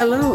Hello,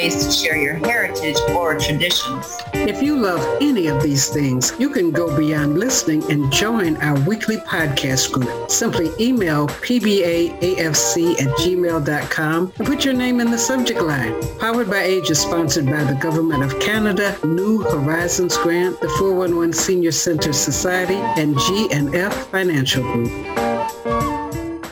ways to share your heritage or traditions. If you love any of these things, you can go beyond listening and join our weekly podcast group. Simply email pbaafc at gmail.com and put your name in the subject line. Powered by Age is sponsored by the Government of Canada, New Horizons Grant, the 411 Senior Center Society, and G&F Financial Group.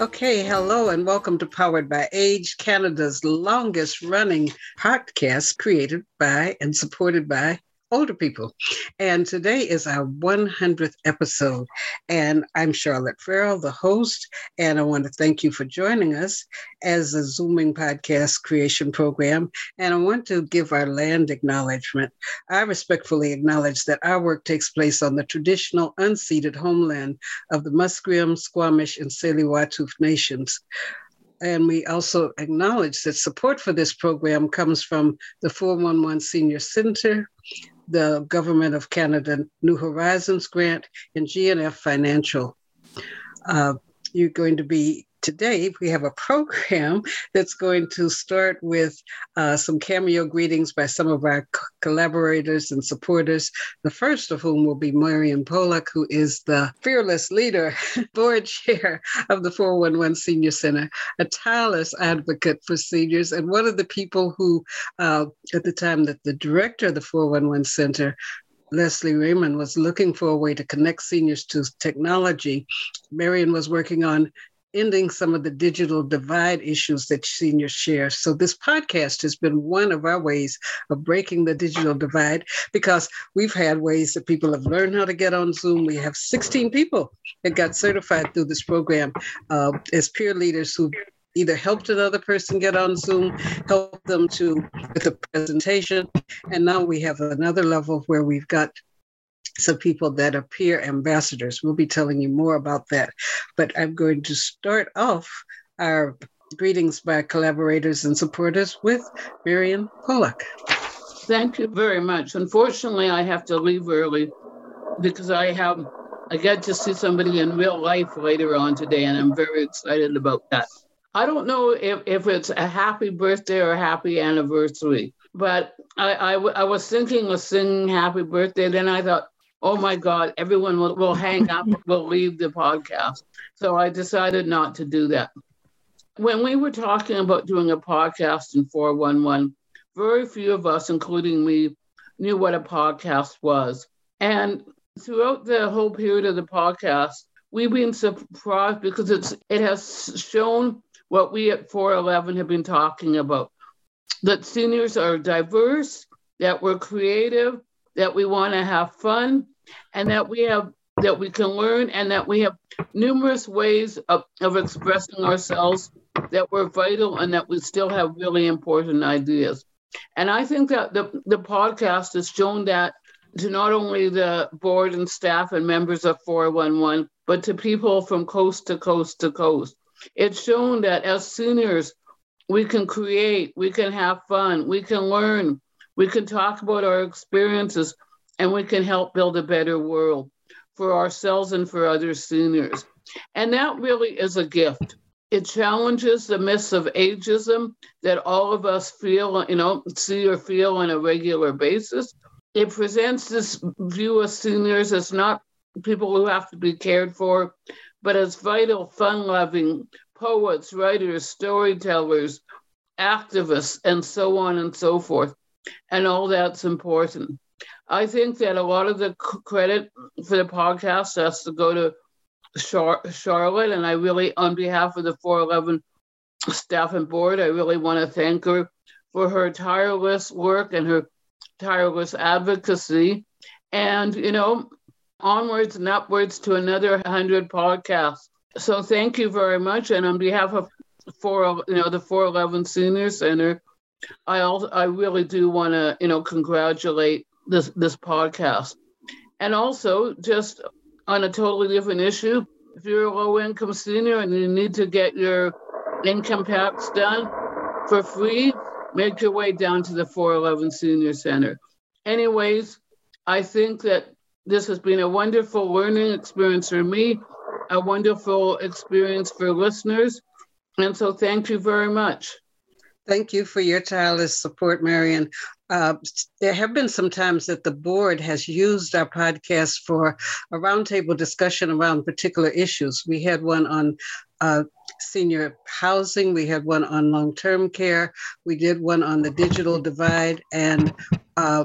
Okay, hello and welcome to Powered by Age, Canada's longest running podcast created by and supported by older people. And today is our 100th episode. And I'm Charlotte Farrell, the host. And I want to thank you for joining us as a Zooming podcast creation program. And I want to give our land acknowledgement. I respectfully acknowledge that our work takes place on the traditional unceded homeland of the Musqueam, Squamish, and Tsleil-Waututh nations. And we also acknowledge that support for this program comes from the 411 Senior Center, the Government of Canada New Horizons Grant, and G&F Financial. Uh, you're going to be today we have a program that's going to start with uh, some cameo greetings by some of our co- collaborators and supporters. The first of whom will be Marion Pollock, who is the fearless leader, board chair of the 411 Senior Center, a tireless advocate for seniors, and one of the people who, uh, at the time that the director of the 411 Center Leslie Raymond was looking for a way to connect seniors to technology. Marion was working on ending some of the digital divide issues that seniors share. So, this podcast has been one of our ways of breaking the digital divide because we've had ways that people have learned how to get on Zoom. We have 16 people that got certified through this program uh, as peer leaders who either helped another person get on Zoom, helped them to with a presentation, and now we have another level where we've got some people that are peer ambassadors. We'll be telling you more about that. But I'm going to start off our greetings by collaborators and supporters with Miriam Pollock. Thank you very much. Unfortunately, I have to leave early because I have I get to see somebody in real life later on today, and I'm very excited about that. I don't know if, if it's a happy birthday or a happy anniversary, but I, I, I was thinking of singing happy birthday. Then I thought, oh my God, everyone will, will hang up, will leave the podcast. So I decided not to do that. When we were talking about doing a podcast in 411, very few of us, including me, knew what a podcast was. And throughout the whole period of the podcast, we've been surprised because it's it has shown what we at 411 have been talking about that seniors are diverse, that we're creative, that we want to have fun, and that we have that we can learn, and that we have numerous ways of, of expressing ourselves that were vital and that we still have really important ideas. And I think that the, the podcast has shown that to not only the board and staff and members of 411, but to people from coast to coast to coast. It's shown that as seniors, we can create, we can have fun, we can learn, we can talk about our experiences, and we can help build a better world for ourselves and for other seniors. And that really is a gift. It challenges the myths of ageism that all of us feel, you know, see or feel on a regular basis. It presents this view of seniors as not people who have to be cared for, but as vital, fun loving poets, writers, storytellers, activists, and so on and so forth. And all that's important. I think that a lot of the credit for the podcast has to go to Char- Charlotte. And I really, on behalf of the 411 staff and board, I really want to thank her for her tireless work and her tireless advocacy. And, you know, onwards and upwards to another 100 podcasts. So thank you very much. And on behalf of four, you know, the 411 Senior Center, I also I really do want to you know congratulate this this podcast, and also just on a totally different issue. If you're a low income senior and you need to get your income tax done for free, make your way down to the 411 Senior Center. Anyways, I think that this has been a wonderful learning experience for me, a wonderful experience for listeners. And so thank you very much. Thank you for your tireless support, Marion. Uh, there have been some times that the board has used our podcast for a roundtable discussion around particular issues. We had one on uh, senior housing, we had one on long term care, we did one on the digital divide, and uh,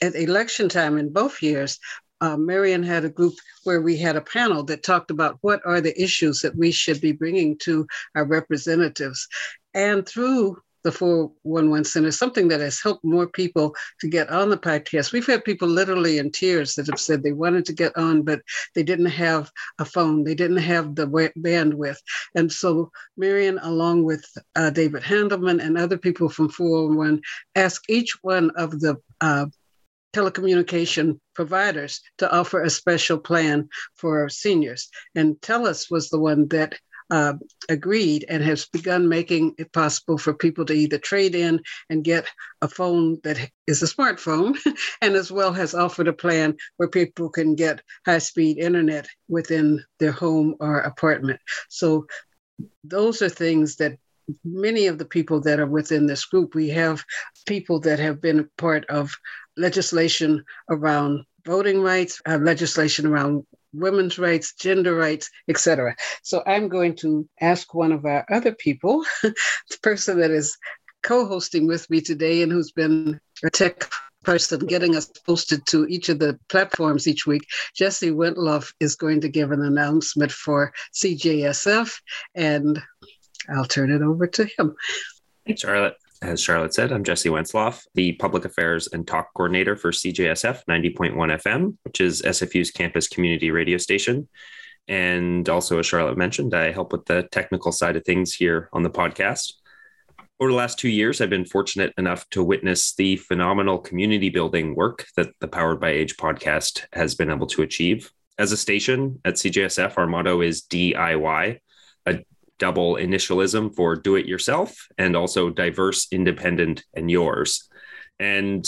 at election time in both years, uh, Marion had a group where we had a panel that talked about what are the issues that we should be bringing to our representatives. And through the 411 Center, something that has helped more people to get on the podcast. We've had people literally in tears that have said they wanted to get on, but they didn't have a phone, they didn't have the bandwidth. And so Marion, along with uh, David Handelman and other people from 411, asked each one of the uh, telecommunication providers to offer a special plan for seniors. And TELUS was the one that uh, agreed and has begun making it possible for people to either trade in and get a phone that is a smartphone, and as well has offered a plan where people can get high speed internet within their home or apartment. So, those are things that many of the people that are within this group, we have people that have been part of legislation around voting rights, uh, legislation around women's rights, gender rights, etc. So I'm going to ask one of our other people, the person that is co-hosting with me today and who's been a tech person getting us posted to each of the platforms each week, Jesse Wentloff is going to give an announcement for CJSF, and I'll turn it over to him. Thanks, Charlotte. As Charlotte said, I'm Jesse Wensloff, the Public Affairs and Talk Coordinator for CJSF 90.1 FM, which is SFU's campus community radio station. And also, as Charlotte mentioned, I help with the technical side of things here on the podcast. Over the last two years, I've been fortunate enough to witness the phenomenal community building work that the Powered by Age podcast has been able to achieve. As a station at CJSF, our motto is DIY, a double initialism for do it yourself and also diverse, independent, and yours. And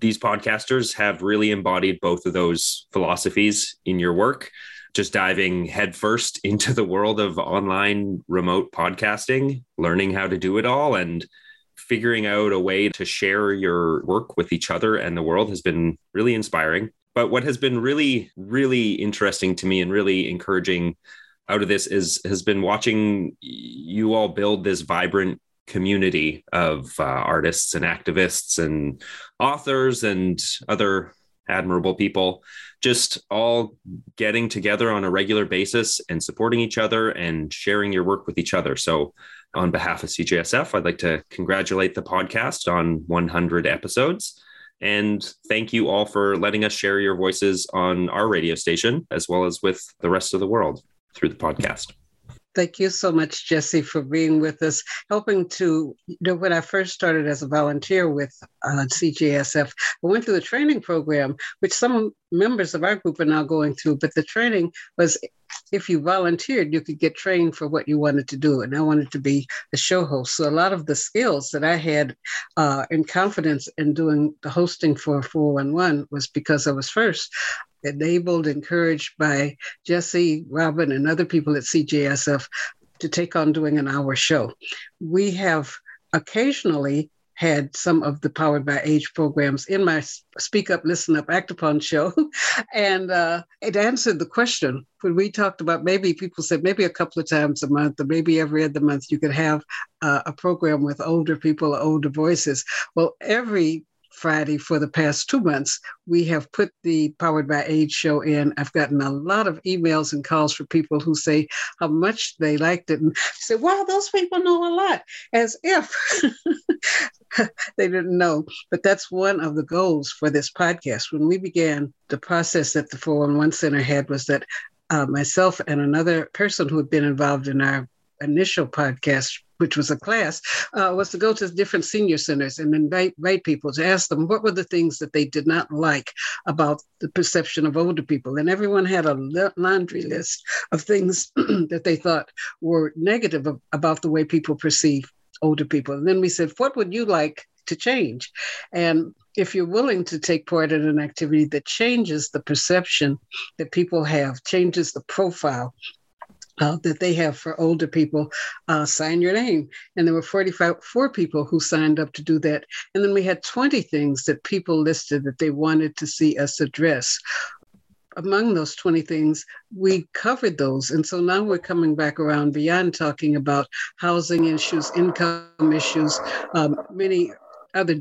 these podcasters have really embodied both of those philosophies in your work, just diving headfirst into the world of online remote podcasting, learning how to do it all, and figuring out a way to share your work with each other and the world has been really inspiring. But what has been really, really interesting to me and really encouraging out of this is has been watching you all build this vibrant community of uh, artists and activists and authors and other admirable people just all getting together on a regular basis and supporting each other and sharing your work with each other. So on behalf of CJSF I'd like to congratulate the podcast on 100 episodes. And thank you all for letting us share your voices on our radio station as well as with the rest of the world through the podcast. Thank you so much, Jesse, for being with us, helping to, you know, when I first started as a volunteer with uh, CJSF, I went through the training program, which some members of our group are now going through, but the training was if you volunteered, you could get trained for what you wanted to do. And I wanted to be a show host. So a lot of the skills that I had uh, in confidence in doing the hosting for 411 was because I was first enabled, encouraged by Jesse, Robin, and other people at CJSF to take on doing an hour show. We have occasionally had some of the Powered by Age programs in my Speak Up, Listen Up, Act Upon show. and uh, it answered the question when we talked about maybe people said maybe a couple of times a month or maybe every other month you could have uh, a program with older people, older voices. Well, every Friday for the past two months, we have put the Powered by Age show in. I've gotten a lot of emails and calls from people who say how much they liked it and say, wow, those people know a lot, as if they didn't know. But that's one of the goals for this podcast. When we began, the process that the 411 Center had was that uh, myself and another person who had been involved in our initial podcast which was a class, uh, was to go to different senior centers and invite, invite people to ask them what were the things that they did not like about the perception of older people. And everyone had a laundry list of things that they thought were negative about the way people perceive older people. And then we said, what would you like to change? And if you're willing to take part in an activity that changes the perception that people have, changes the profile uh, that they have for older people, uh, sign your name. And there were 45, four people who signed up to do that. And then we had 20 things that people listed that they wanted to see us address. Among those 20 things, we covered those. And so now we're coming back around beyond talking about housing issues, income issues, um, many other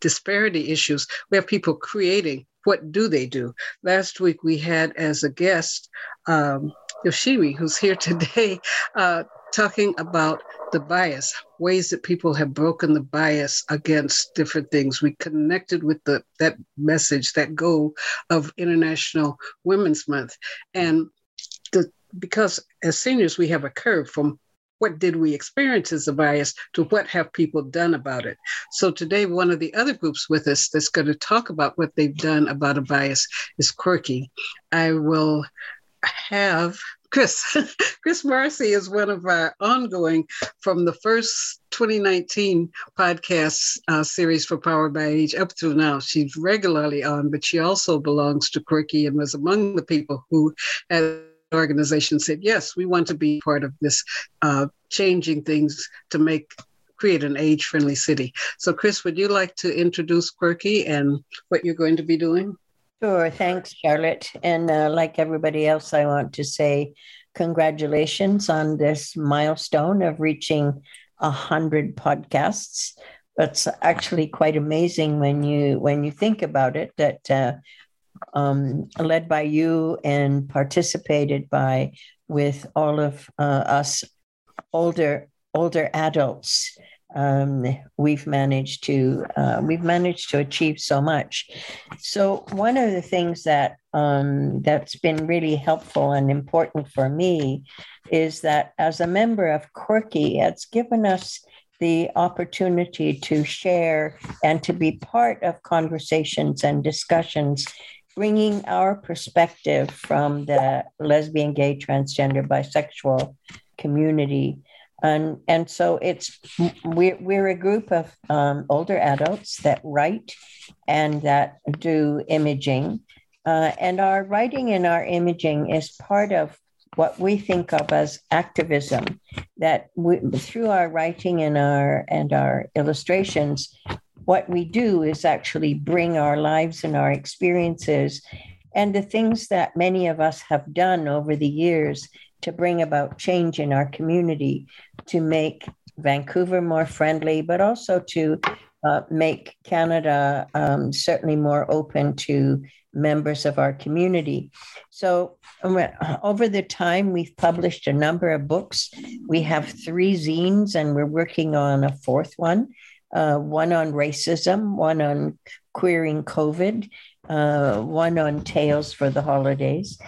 disparity issues. We have people creating what do they do? Last week we had as a guest um, Yoshimi, who's here today, uh, talking about the bias, ways that people have broken the bias against different things. We connected with the that message, that goal of International Women's Month, and the because as seniors we have a curve from what did we experience as a bias to what have people done about it. So today, one of the other groups with us that's going to talk about what they've done about a bias is Quirk-e. I will have Chris. Chris Marcy is one of our ongoing from the first 2019 podcast uh, series for Power by Age up through now. She's regularly on, but she also belongs to Quirk-e and was among the people who at organization said, yes, we want to be part of this uh, changing things to make create an age friendly city. So, Chris, would you like to introduce Quirk-e and what you're going to be doing? Sure. Thanks, Charlotte. And uh, like everybody else, I want to say congratulations on this milestone of reaching a hundred podcasts. It's actually quite amazing when you when you think about it that uh, um, led by you and participated by with all of uh, us older older adults um, we've managed to uh, we've managed to achieve so much. So one of the things that um, that's been really helpful and important for me is that as a member of Quirk-e, it's given us the opportunity to share and to be part of conversations and discussions bringing our perspective from the lesbian, gay, transgender, bisexual community. And and so it's we're, we're a group of um, older adults that write and that do imaging. Uh, and our writing and our imaging is part of what we think of as activism that we, through our writing and our and our illustrations what we do is actually bring our lives and our experiences and the things that many of us have done over the years to bring about change in our community to make Vancouver more friendly, but also to uh, make Canada um, certainly more open to members of our community. So, um, over the time, we've published a number of books. We have three zines, and we're working on a fourth one uh, one on racism, one on queering COVID, uh, one on Tales for the Holidays.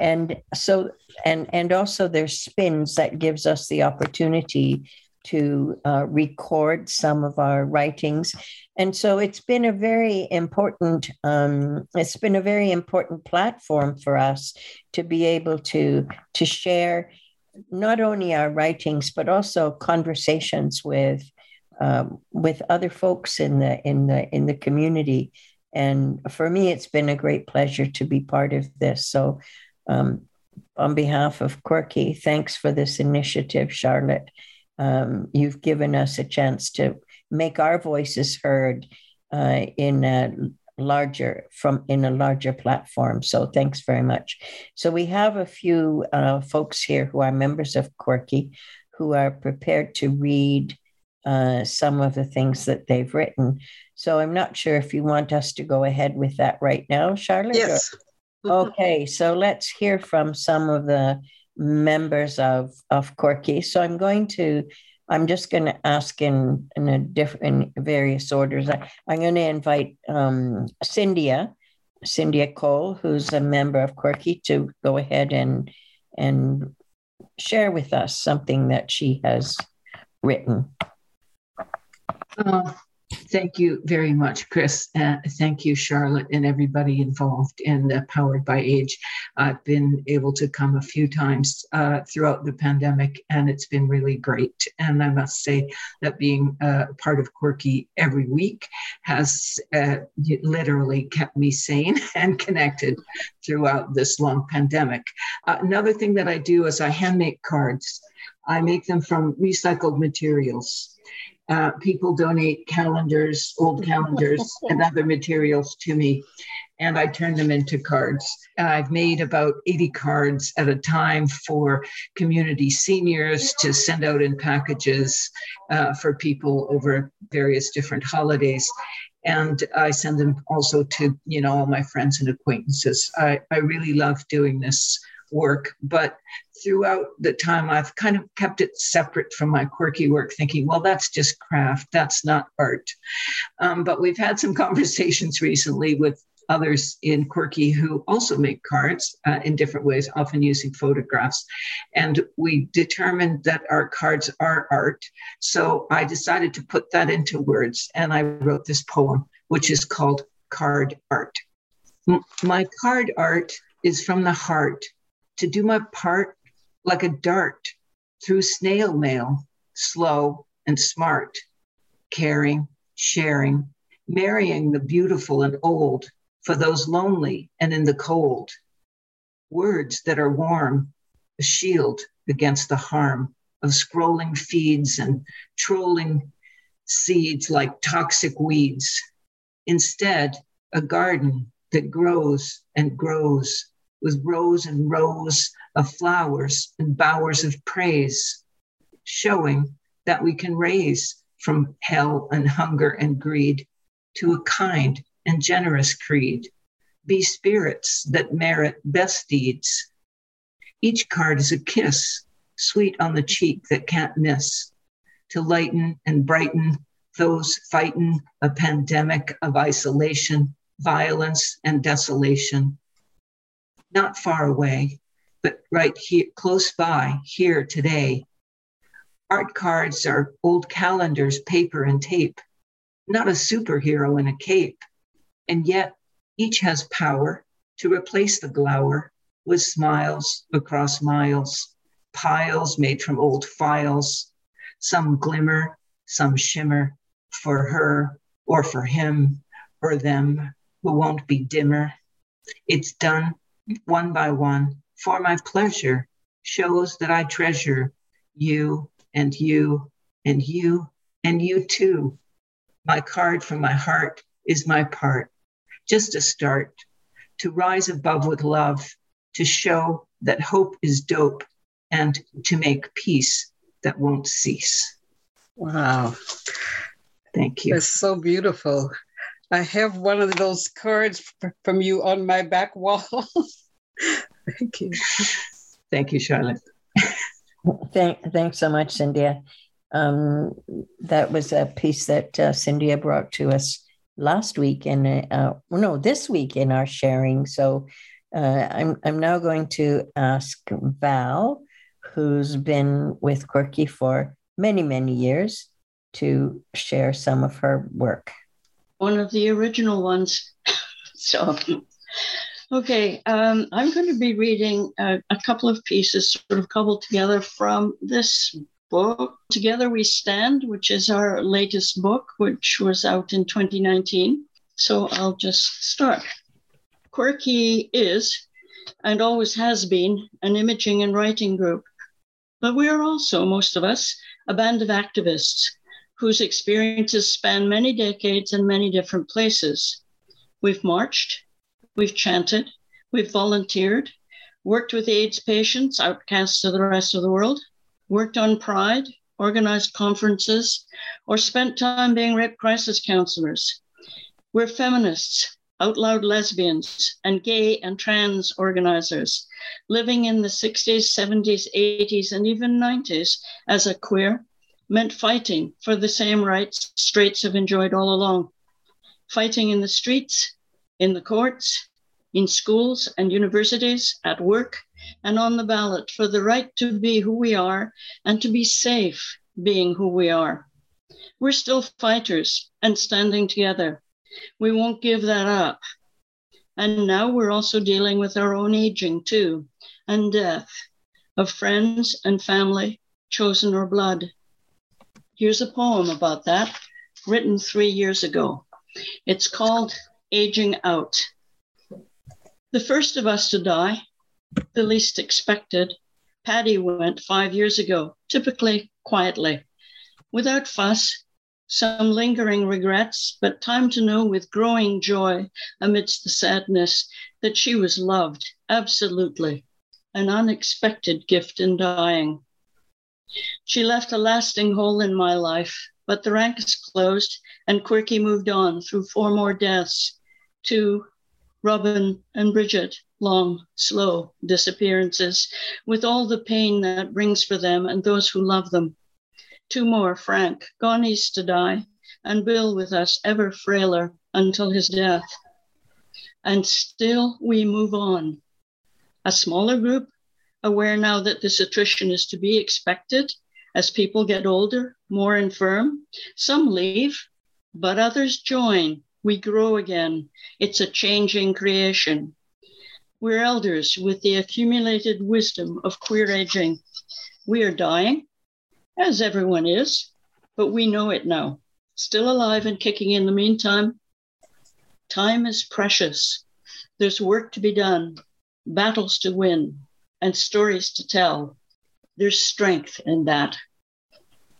And so, and, and also there's spins that gives us the opportunity to uh, record some of our writings. And so it's been a very important, um, it's been a very important platform for us to be able to, to share not only our writings, but also conversations with um, with other folks in the in the in the community and for me, it's been a great pleasure to be part of this. So, um, on behalf of Quirk-e, thanks for this initiative, Charlotte. Um, you've given us a chance to make our voices heard uh, in a larger from in a larger platform. So thanks very much. So we have a few uh, folks here who are members of Quirk-e who are prepared to read uh, some of the things that they've written. So I'm not sure if you want us to go ahead with that right now, Charlotte. Yes. Or... Okay, so let's hear from some of the members of of Quirk-e. So I'm going to. I'm just going to ask in in a different in various orders. I, am going to invite um, Cynthia, Cynthia Cole, who's a member of Quirk-e, to go ahead and and share with us something that she has written. Uh, Thank you very much, Chris. Uh, thank you, Charlotte, and everybody involved in uh, Powered by Age. I've been able to come a few times uh, throughout the pandemic, and it's been really great. And I must say that being uh, part of Quirk-e every week has uh, literally kept me sane and connected throughout this long pandemic. Another thing that I do is I hand make cards. I make them from recycled materials uh, people donate calendars, old calendars, and other materials to me, and I turn them into cards. I've made about 80 cards at a time for community seniors to send out in packages uh, for people over various different holidays. And I send them also to, you know, all my friends and acquaintances. I, I really love doing this work, but throughout the time I've kind of kept it separate from my Quirk-e work, thinking, well, that's just craft, that's not art. Um, but we've had some conversations recently with others in Quirk-e who also make cards uh, in different ways, often using photographs. And we determined that our cards are art. So I decided to put that into words and I wrote this poem, which is called Card Art. M- my card art is from the heart to do my part like a dart through snail mail, slow and smart, caring, sharing, marrying the beautiful and old for those lonely and in the cold. Words that are warm, a shield against the harm of scrolling feeds and trolling seeds like toxic weeds. Instead, a garden that grows and grows with rows and rows of flowers and bowers of praise, showing that we can raise from hell and hunger and greed to a kind and generous creed, be spirits that merit best deeds. Each card is a kiss, sweet on the cheek that can't miss, to lighten and brighten those fighting a pandemic of isolation, violence, and desolation not far away, but right here, close by, here today. Art cards are old calendars, paper, and tape, not a superhero in a cape. And yet, each has power to replace the glower with smiles across miles, piles made from old files, some glimmer, some shimmer for her or for him or them who won't be dimmer. It's done one by one for my pleasure shows that I treasure you and you and you and you too. My card from my heart is my part, just a start to rise above with love, to show that hope is dope, and to make peace that won't cease. Wow. Thank you. It's so beautiful. I have one of those cards from you on my back wall. Thank you. Thank you, Charlotte. Thank, thanks so much, Cynthia. Um, that was a piece that uh, Cynthia brought to us last week, and uh, no, this week in our sharing. So uh, I'm I'm now going to ask Val, who's been with Quirk-e for many many years, to share some of her work one of the original ones. so, okay, um, I'm going to be reading a, a couple of pieces sort of cobbled together from this book, Together We Stand, which is our latest book, which was out in 2019. So I'll just start. Quirk-e is, and always has been, an imaging and writing group. But we are also, most of us, a band of activists whose experiences span many decades and many different places. We've marched, we've chanted, we've volunteered, worked with AIDS patients, outcasts of the rest of the world, worked on Pride, organized conferences, or spent time being rape crisis counselors. We're feminists, out loud lesbians, and gay and trans organizers, living in the 60s, 70s, 80s, and even 90s as a queer, meant fighting for the same rights straights have enjoyed all along. Fighting in the streets, in the courts, in schools and universities, at work, and on the ballot for the right to be who we are and to be safe being who we are. We're still fighters and standing together. We won't give that up. And now we're also dealing with our own aging too, and death of friends and family, chosen or blood. Here's a poem about that, written three years ago. It's called Aging Out. The first of us to die, the least expected, Patty went five years ago, typically quietly, without fuss, some lingering regrets, but time to know with growing joy amidst the sadness that she was loved, absolutely, an unexpected gift in dying. She left a lasting hole in my life, but the ranks closed and Quirk-e moved on through four more deaths, two Robin and Bridget, long, slow disappearances, with all the pain that brings for them and those who love them two more, Frank, gone east to die, and Bill with us, ever frailer until his death. And still we move on. A smaller group, aware now that this attrition is to be expected as people get older, more infirm. Some leave, but others join. We grow again. It's a changing creation. We're elders with the accumulated wisdom of queer aging. We are dying, as everyone is, but we know it now. Still alive and kicking in the meantime. Time is precious. There's work to be done, battles to win, and stories to tell. There's strength in that.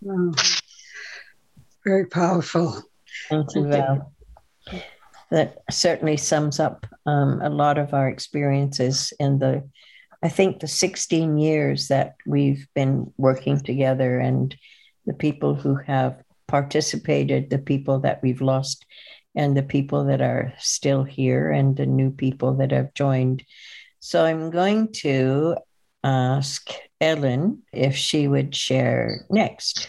Wow. Very powerful. Thank you, Val. That certainly sums up um, a lot of our experiences in the I think the 16 years that we've been working together and the people who have participated, the people that we've lost, and the people that are still here, and the new people that have joined. So I'm going to ask Ellen if she would share next.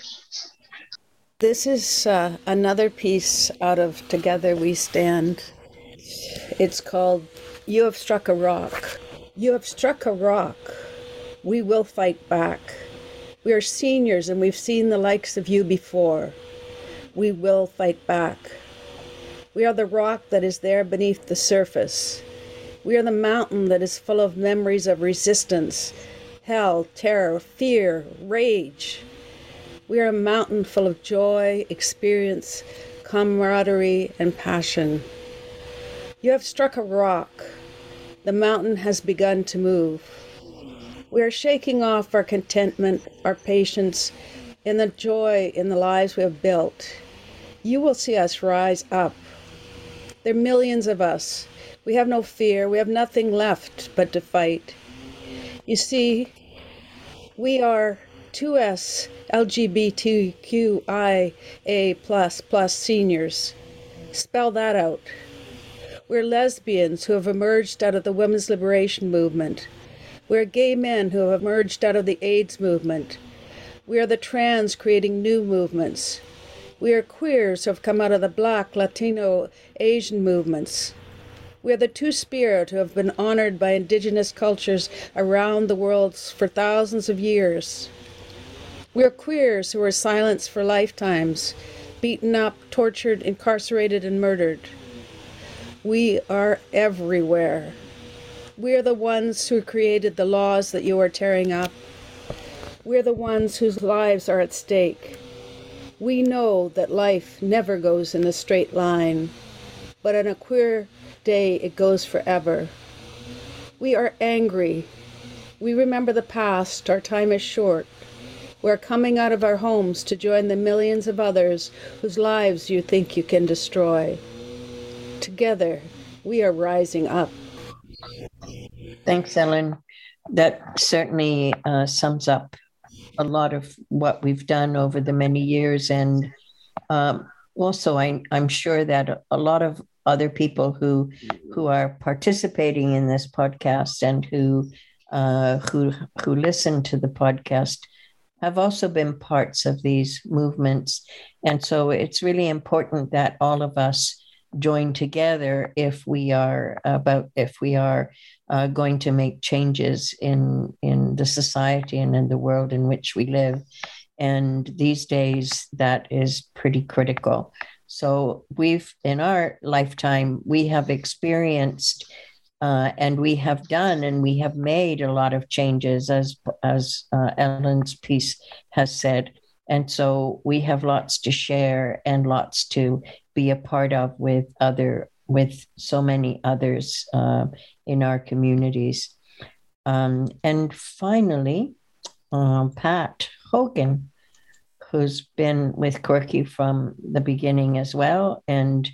This is uh, another piece out of Together We Stand. It's called You Have Struck a Rock. You have struck a rock. We will fight back. We are seniors and we've seen the likes of you before. We will fight back. We are the rock that is there beneath the surface. We are the mountain that is full of memories of resistance, hell, terror, fear, rage. We are a mountain full of joy, experience, camaraderie, and passion. You have struck a rock the mountain has begun to move. We are shaking off our contentment, our patience, and the joy in the lives we have built. You will see us rise up. There are millions of us. We have no fear. We have nothing left but to fight. You see, we are 2S LGBTQIA plus plus seniors. Spell that out. We're lesbians who have emerged out of the women's liberation movement. We're gay men who have emerged out of the AIDS movement. We are the trans creating new movements. We are queers who have come out of the black, Latino, Asian movements. We are the two spirit who have been honored by indigenous cultures around the world for thousands of years. We are queers who are silenced for lifetimes, beaten up, tortured, incarcerated, and murdered. We are everywhere. We are the ones who created the laws that you are tearing up. We're the ones whose lives are at stake. We know that life never goes in a straight line, but in a queer day it goes forever. We are angry. We remember the past. Our time is short. We're coming out of our homes to join the millions of others whose lives you think you can destroy. Together, we are rising up. Thanks, Ellen. That certainly uh, sums up a lot of what we've done over the many years. And um, also, I, I'm sure that a lot of other people who who are participating in this podcast and who uh, who who listen to the podcast have also been parts of these movements, and so it's really important that all of us join together if we are about if we are uh, going to make changes in in the society and in the world in which we live. And these days, that is pretty critical. So, we've, in our lifetime, we have experienced uh, and we have done and we have made a lot of changes, as, as uh, Ellen's piece has said. And so we have lots to share and lots to be a part of with other with so many others uh, in our communities. Um, and finally, um, Pat Hogan, who's been with Corky from the beginning as well, and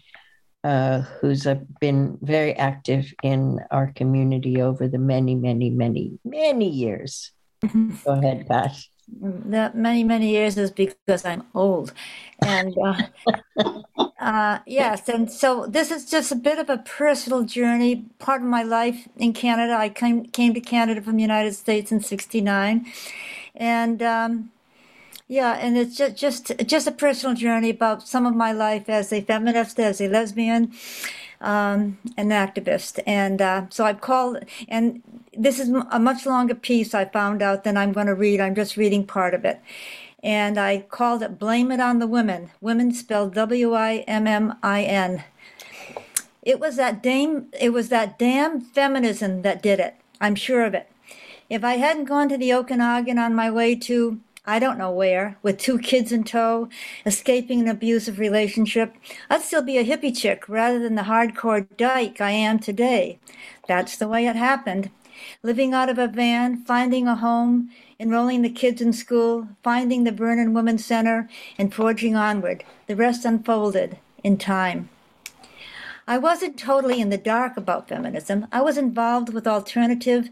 uh, who's uh, been very active in our community over the many, many, many, many years. Go ahead, Pat. That many many years is because i'm old. And uh, uh, yes and so this is just a bit of a personal journey. Part of my life in canada i came, came to canada from the united states in 69 and um, yeah and it's just, just just a personal journey about some of my life as a feminist as a lesbian um, an activist. And uh, so I've called, and this is a much longer piece I found out than I'm going to read. I'm just reading part of it. And I called it Blame It on the Women. Women spelled W I M M I N. It was that damn it was that damn feminism that did it. I'm sure of it. If I hadn't gone to the Okanagan on my way to I don't know where, with two kids in tow, escaping an abusive relationship, I'd still be a hippie chick rather than the hardcore dyke I am today. That's the way it happened. Living out of a van, finding a home, enrolling the kids in school, finding the Vernon Women's Center, and forging onward. The rest unfolded in time. I wasn't totally in the dark about feminism. I was involved with alternative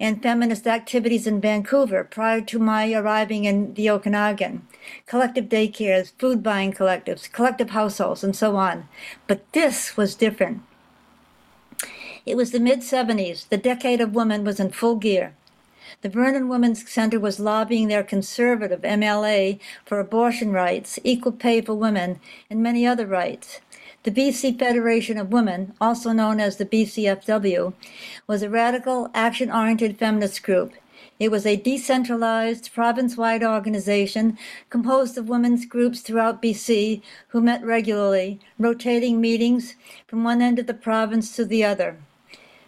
and feminist activities in Vancouver prior to my arriving in the Okanagan. Collective daycares, food buying collectives, collective households, and so on. But this was different. It was the mid 70s. The decade of women was in full gear. The Vernon Women's Center was lobbying their conservative MLA for abortion rights, equal pay for women, and many other rights. The BC Federation of Women, also known as the BCFW, was a radical, action oriented feminist group. It was a decentralized, province wide organization composed of women's groups throughout BC who met regularly, rotating meetings from one end of the province to the other.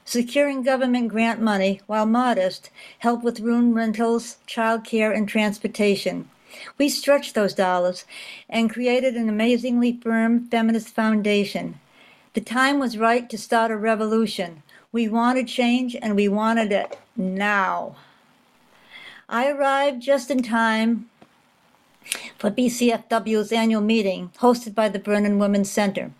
Securing government grant money, while modest, helped with room rentals, child care, and transportation. We stretched those dollars and created an amazingly firm feminist foundation. The time was right to start a revolution. We wanted change and we wanted it now. I arrived just in time for BCFW's annual meeting hosted by the Vernon Women's Center.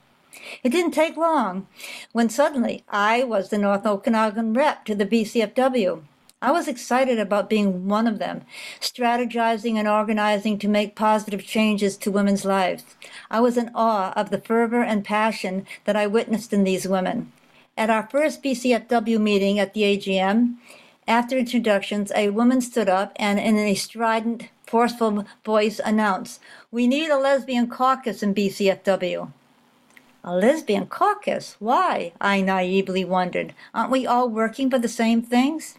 It didn't take long when suddenly I was the North Okanagan rep to the BCFW. I was excited about being one of them, strategizing and organizing to make positive changes to women's lives. I was in awe of the fervor and passion that I witnessed in these women. At our first BCFW meeting at the AGM, after introductions, a woman stood up and, in a strident, forceful voice, announced, We need a lesbian caucus in BCFW. A lesbian caucus? Why? I naively wondered. Aren't we all working for the same things?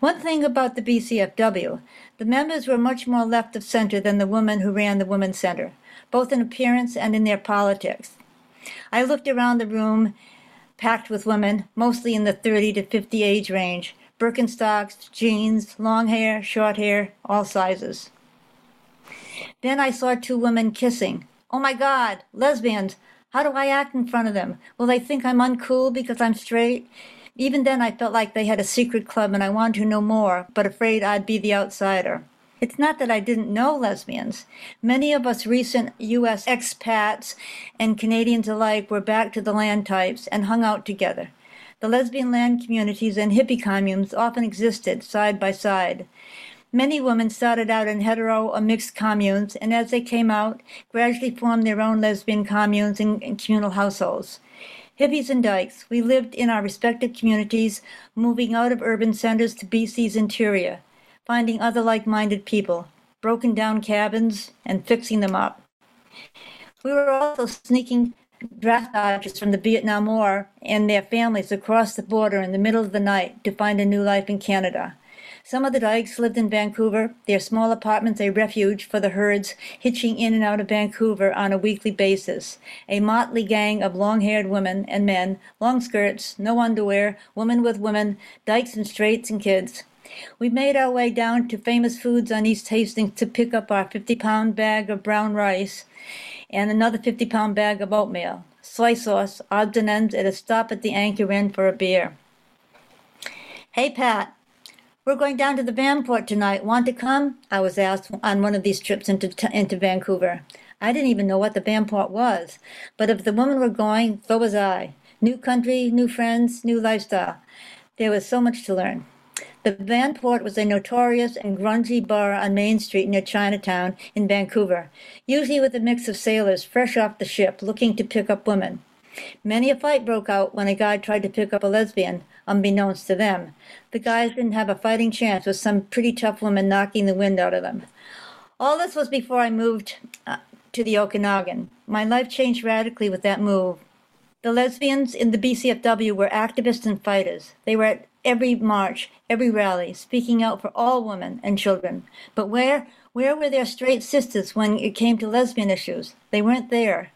One thing about the BCFW, the members were much more left of center than the woman who ran the Women's Center, both in appearance and in their politics. I looked around the room, packed with women, mostly in the 30 to 50 age range, Birkenstocks, jeans, long hair, short hair, all sizes. Then I saw two women kissing. Oh my God, lesbians! How do I act in front of them? Will they think I'm uncool because I'm straight? Even then, I felt like they had a secret club and I wanted to know more, but afraid I'd be the outsider. It's not that I didn't know lesbians. Many of us recent U.S. expats and Canadians alike were back to the land types and hung out together. The lesbian land communities and hippie communes often existed side by side. Many women started out in hetero or mixed communes, and as they came out, gradually formed their own lesbian communes and, communal households. Hippies and dykes, we lived in our respective communities, moving out of urban centers to BC's interior, finding other like minded people, broken down cabins, and fixing them up. We were also sneaking draft dodgers from the Vietnam War and their families across the border in the middle of the night to find a new life in Canada. Some of the dykes lived in Vancouver, their small apartments a refuge for the herds hitching in and out of Vancouver on a weekly basis. A motley gang of long haired women and men, long skirts, no underwear, women with women, dykes and straights and kids. We made our way down to famous foods on East Hastings to pick up our 50 pound bag of brown rice and another 50 pound bag of oatmeal, soy sauce, odds and ends at a stop at the Anchor Inn for a beer. Hey, Pat, we're going down to the Vanport tonight. Want to come? I was asked on one of these trips into, into Vancouver. I didn't even know what the Vanport was, but if the women were going, so was I. New country, new friends, new lifestyle. There was so much to learn. The Vanport was a notorious and grungy bar on Main Street near Chinatown in Vancouver, usually with a mix of sailors fresh off the ship looking to pick up women. Many a fight broke out when a guy tried to pick up a lesbian, unbeknownst to them. The guys didn't have a fighting chance with some pretty tough woman knocking the wind out of them. All this was before I moved uh, to the Okanagan. My life changed radically with that move. The lesbians in the BCFW were activists and fighters. They were at every march, every rally, speaking out for all women and children. But where, where were their straight sisters when it came to lesbian issues? They weren't there.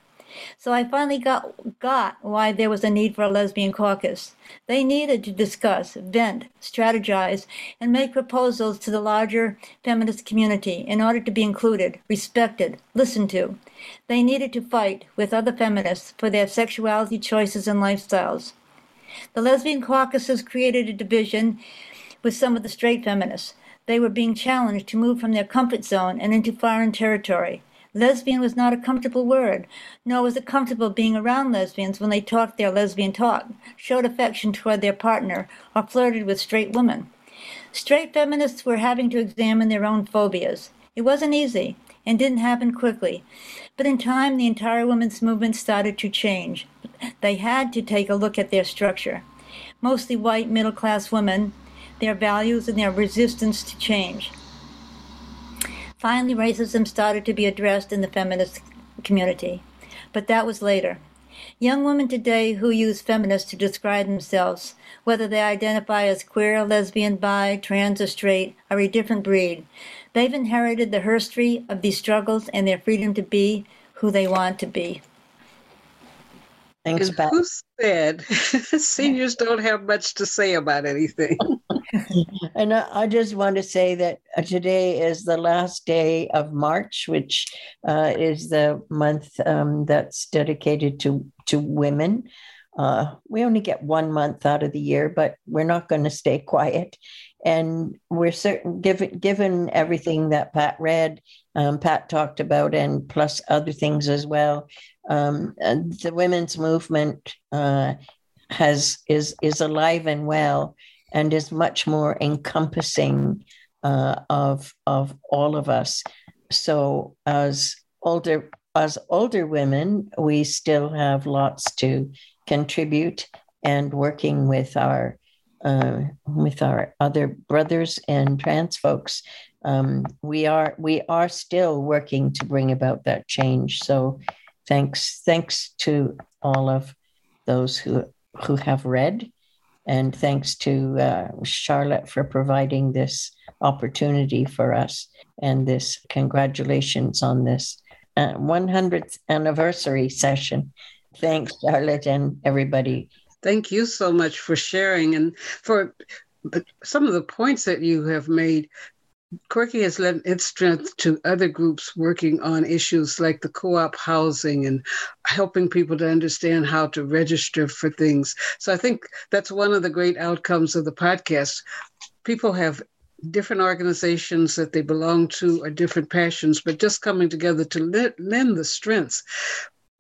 So I finally got got why there was a need for a lesbian caucus. They needed to discuss, vent, strategize, and make proposals to the larger feminist community in order to be included, respected, listened to. They needed to fight with other feminists for their sexuality choices and lifestyles. The lesbian caucuses created a division with some of the straight feminists. They were being challenged to move from their comfort zone and into foreign territory. Lesbian was not a comfortable word, nor was it comfortable being around lesbians when they talked their lesbian talk, showed affection toward their partner, or flirted with straight women. Straight feminists were having to examine their own phobias. It wasn't easy and didn't happen quickly, but in time the entire women's movement started to change. They had to take a look at their structure. Mostly white middle class women, their values, and their resistance to change. Finally, racism started to be addressed in the feminist community, but that was later. Young women today who use feminist to describe themselves, whether they identify as queer, lesbian, bi, trans, or straight, are a different breed. They've inherited the history of these struggles and their freedom to be who they want to be. Thanks, and Pat. who said seniors don't have much to say about anything? and I, I, just want to say that uh, today is the last day of March, which uh, is the month um, that's dedicated to to women. Uh, we only get one month out of the year, but we're not going to stay quiet. And we're certain, given given everything that Pat read, um, Pat talked about, and plus other things as well. Um, the women's movement uh, has is is alive and well and is much more encompassing uh, of of all of us. So as older as older women, we still have lots to contribute and working with our uh, with our other brothers and trans folks. Um, we are we are still working to bring about that change. So thanks thanks to all of those who who have read and thanks to uh, Charlotte for providing this opportunity for us and this congratulations on this uh, 100th anniversary session. Thanks, Charlotte, and everybody. Thank you so much for sharing and for some of the points that you have made Quirk-e has lent its strength to other groups working on issues like the co op housing and helping people to understand how to register for things. So I think that's one of the great outcomes of the podcast. People have different organizations that they belong to or different passions, but just coming together to lend the strengths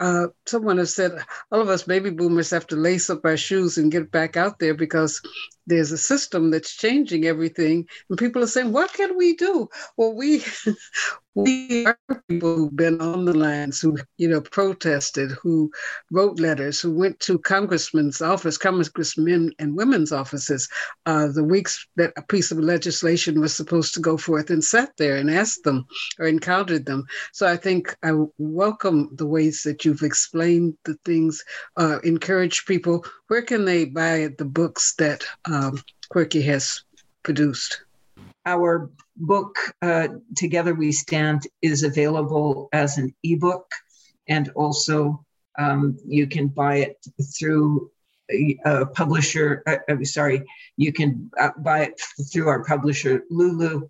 uh, someone has said all of us baby boomers have to lace up our shoes and get back out there because there's a system that's changing everything and people are saying what can we do? Well we we are people who've been on the lines who you know protested who wrote letters who went to congressmen's office congressmen and women's offices uh, the weeks that a piece of legislation was supposed to go forth and sat there and asked them or encountered them. So i think i welcome the ways that you've explained the things uh, encourage people. Where can they buy the books that um, Quirk-e has produced? our book, uh, Together We Stand, is available as an ebook, and also um, you can buy it through a publisher. Uh, I'm uh, sorry, you can uh, buy it through our publisher, Lulu.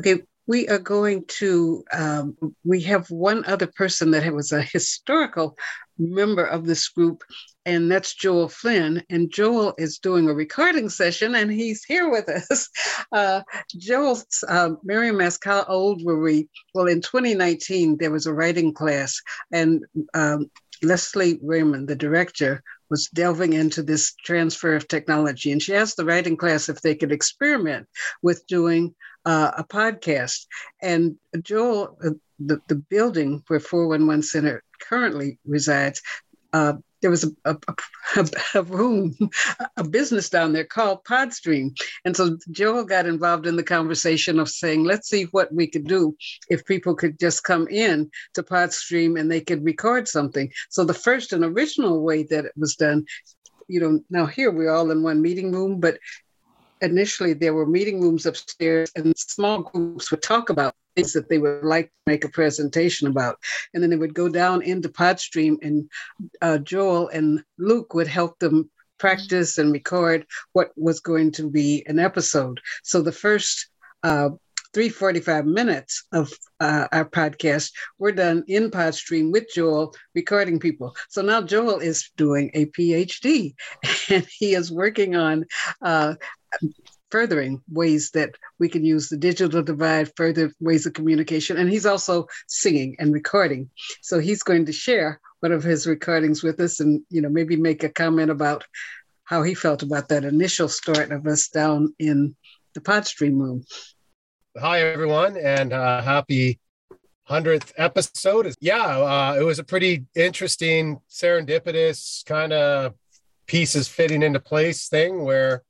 Okay, we are going to, um, we have one other person that was a historical member of this group, and that's Joel Flynn. And Joel is doing a recording session, and he's here with us. Uh, Joel's, uh, Miriam asked, How old were we? Well, in 2019, there was a writing class, and um, Leslie Raymond, the director, was delving into this transfer of technology. And she asked the writing class if they could experiment with doing uh, a podcast. And Joel, uh, the, the building where 411 Center currently resides, uh, there was a, a, a, a, room, a business down there called Podstream. And so Joel got involved in the conversation of saying, let's see what we could do if people could just come in to Podstream and they could record something. So the first and original way that it was done, you know, now here we're all in one meeting room, but initially there were meeting rooms upstairs and small groups would talk about things that they would like to make a presentation about. And then they would go down into Podstream and uh, Joel and Luke would help them practice and record what was going to be an episode. So the first uh, 345 minutes of uh, our podcast were done in Podstream with Joel recording people. So now Joel is doing a PhD and he is working on uh, furthering ways that we can use the digital divide, further ways of communication. And he's also singing and recording. So he's going to share one of his recordings with us and, you know, maybe make a comment about how he felt about that initial start of us down in the Podstream room. Hi, everyone, and uh, happy 100th episode. Yeah, uh, it was a pretty interesting, serendipitous kind of pieces fitting into place thing where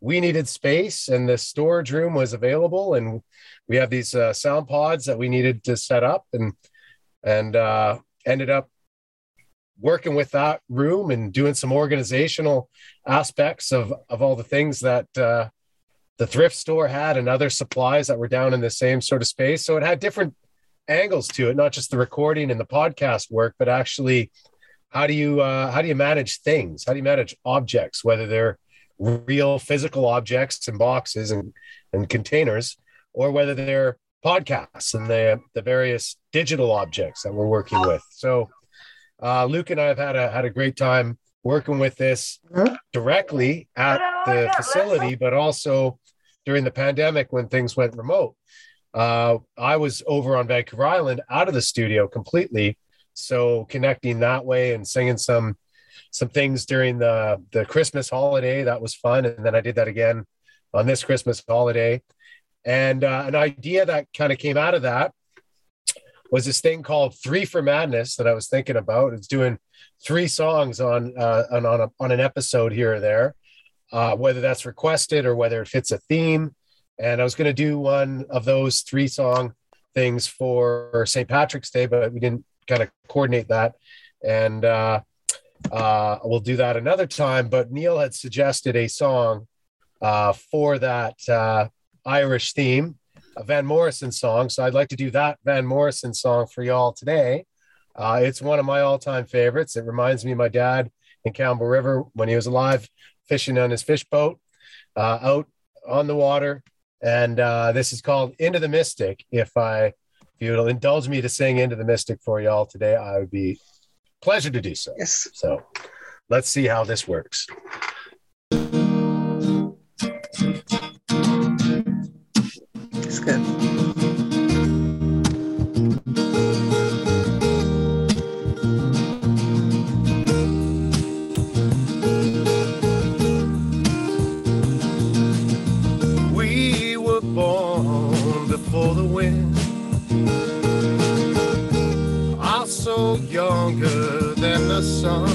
we needed space and the storage room was available and we have these uh, sound pods that we needed to set up and and uh, ended up working with that room and doing some organizational aspects of of all the things that uh, the thrift store had and other supplies that were down in the same sort of space. So it had different angles to it not just the recording and the podcast work but actually how do you uh, how do you manage things? How do you manage objects whether they're real physical objects and boxes and, and containers, or whether they're podcasts and the, the various digital objects that we're working with. So uh, Luke and I have had a, had a great time working with this directly at the facility, but also during the pandemic when things went remote. Uh, I was over on Vancouver Island out of the studio completely. So connecting that way and singing some some things during the the Christmas holiday. That was fun, and then I did that again on this Christmas holiday. And uh, an idea that kind of came out of that was this thing called Three for Madness that I was thinking about. It's doing three songs on uh, on on, a, on an episode here or there, uh, whether that's requested or whether it fits a theme. And I was going to do one of those three song things for St. Patrick's Day, but we didn't kind of coordinate that. And uh, uh, we'll do that another time. But Neil had suggested a song uh, for that uh, Irish theme, a Van Morrison song. So I'd like to do that Van Morrison song for y'all today. Uh, it's one of my all-time favorites. It reminds me of my dad in Campbell River when he was alive, fishing on his fish boat uh, out on the water. And uh, this is called Into the Mystic. If I, if you'll indulge me to sing Into the Mystic for y'all today, I would be pleasure to do so. Yes. So let's see how this works. Also younger than the sun.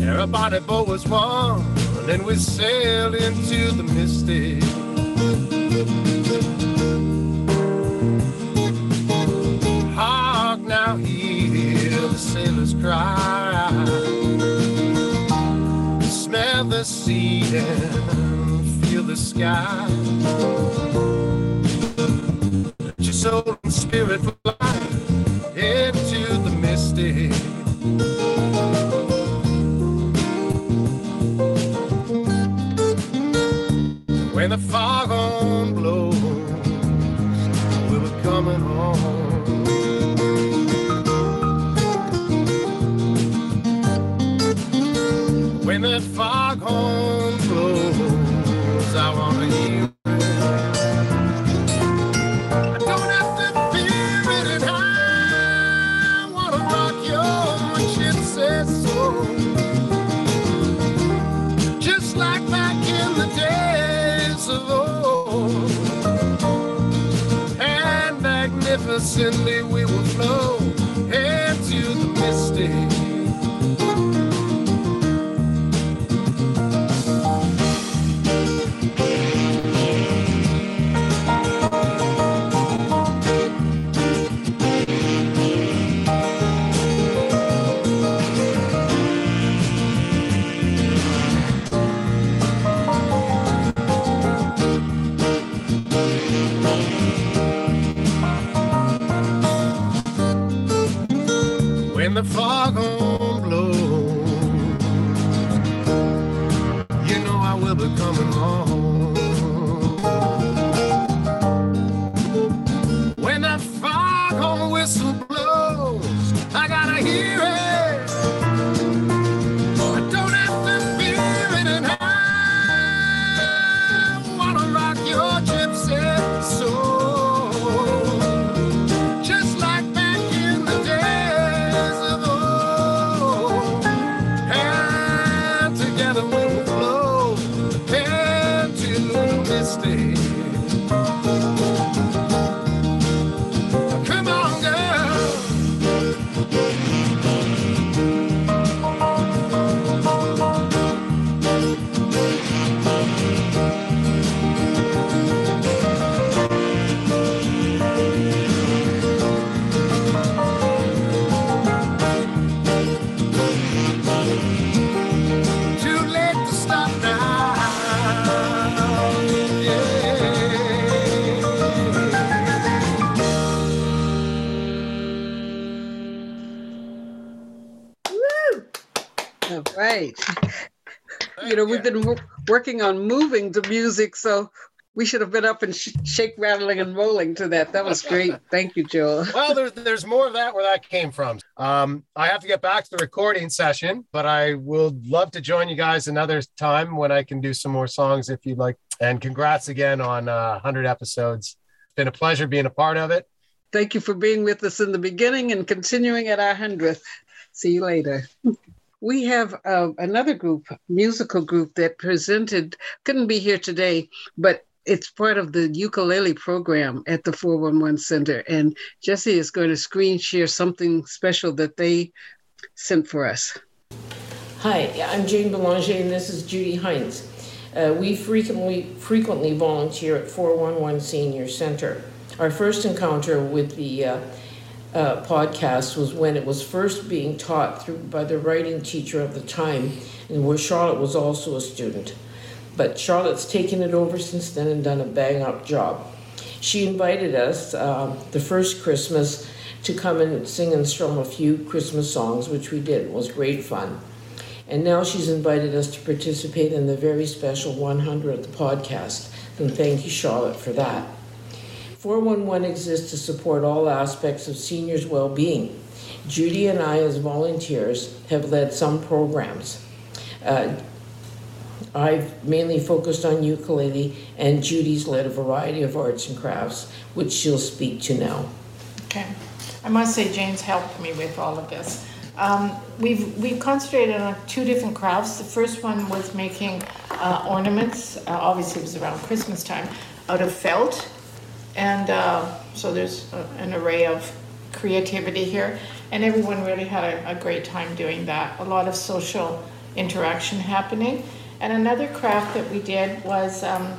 Everybody boat was one, and we sailed into the mystic. Hark now, hear the sailors cry. Smell the sea and feel the sky. Soul and spirit fly into the mystic. When the fog blows, magnificently we will flow working on moving to music, so we should have been up and sh- shake, rattling, and rolling to that. That was great. Thank you, Joel. well, there's there's more of that where that came from. Um, I have to get back to the recording session, but I will love to join you guys another time when I can do some more songs if you'd like. And congrats again on uh, 100 episodes. It's been a pleasure being a part of it. Thank you for being with us in the beginning and continuing at our 100th. See you later. We have uh, another group, musical group that presented, couldn't be here today, but it's part of the ukulele program at the 411 Center. And Jesse is going to screen share something special that they sent for us. Hi, I'm Jane Belanger, and this is Judy Hines. Uh, we frequently frequently volunteer at 411 Senior Center. Our first encounter with the uh, uh, podcast was when it was first being taught through by the writing teacher of the time, and where Charlotte was also a student. But Charlotte's taken it over since then and done a bang up job. She invited us uh, the first Christmas to come and sing and strum a few Christmas songs, which we did. It was great fun. And now she's invited us to participate in the very special 100th podcast. And thank you, Charlotte, for that. 411 exists to support all aspects of seniors' well being. Judy and I, as volunteers, have led some programs. Uh, I've mainly focused on ukulele, and Judy's led a variety of arts and crafts, which she'll speak to now. Okay. I must say Jane's helped me with all of this. Um, we've, we've concentrated on two different crafts. The first one was making uh, ornaments, uh, obviously it was around Christmas time, out of felt. And uh, so there's a, an array of creativity here. And everyone really had a, a great time doing that. A lot of social interaction happening. And another craft that we did was um,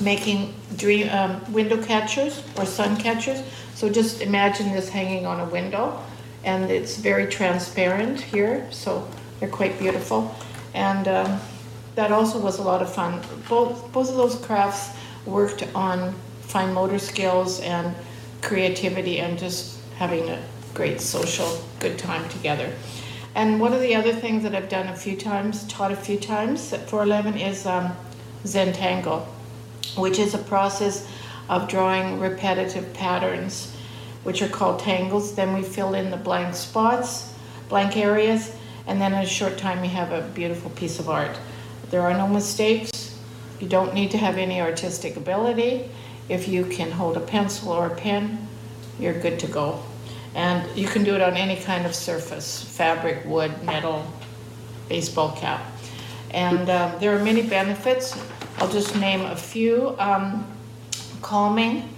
making dream um, window catchers or sun catchers. So just imagine this hanging on a window, and it's very transparent here, so they're quite beautiful. And um, that also was a lot of fun. Both both of those crafts worked on fine motor skills and creativity and just having a great social good time together. And one of the other things that I've done a few times, taught a few times at 411 is um, Zentangle, which is a process of drawing repetitive patterns, which are called tangles. Then we fill in the blank spots, blank areas, and then in a short time we have a beautiful piece of art. There are no mistakes. You don't need to have any artistic ability. If you can hold a pencil or a pen, you're good to go. And you can do it on any kind of surface, fabric, wood, metal, baseball cap. And um, there are many benefits. I'll just name a few. Um, calming,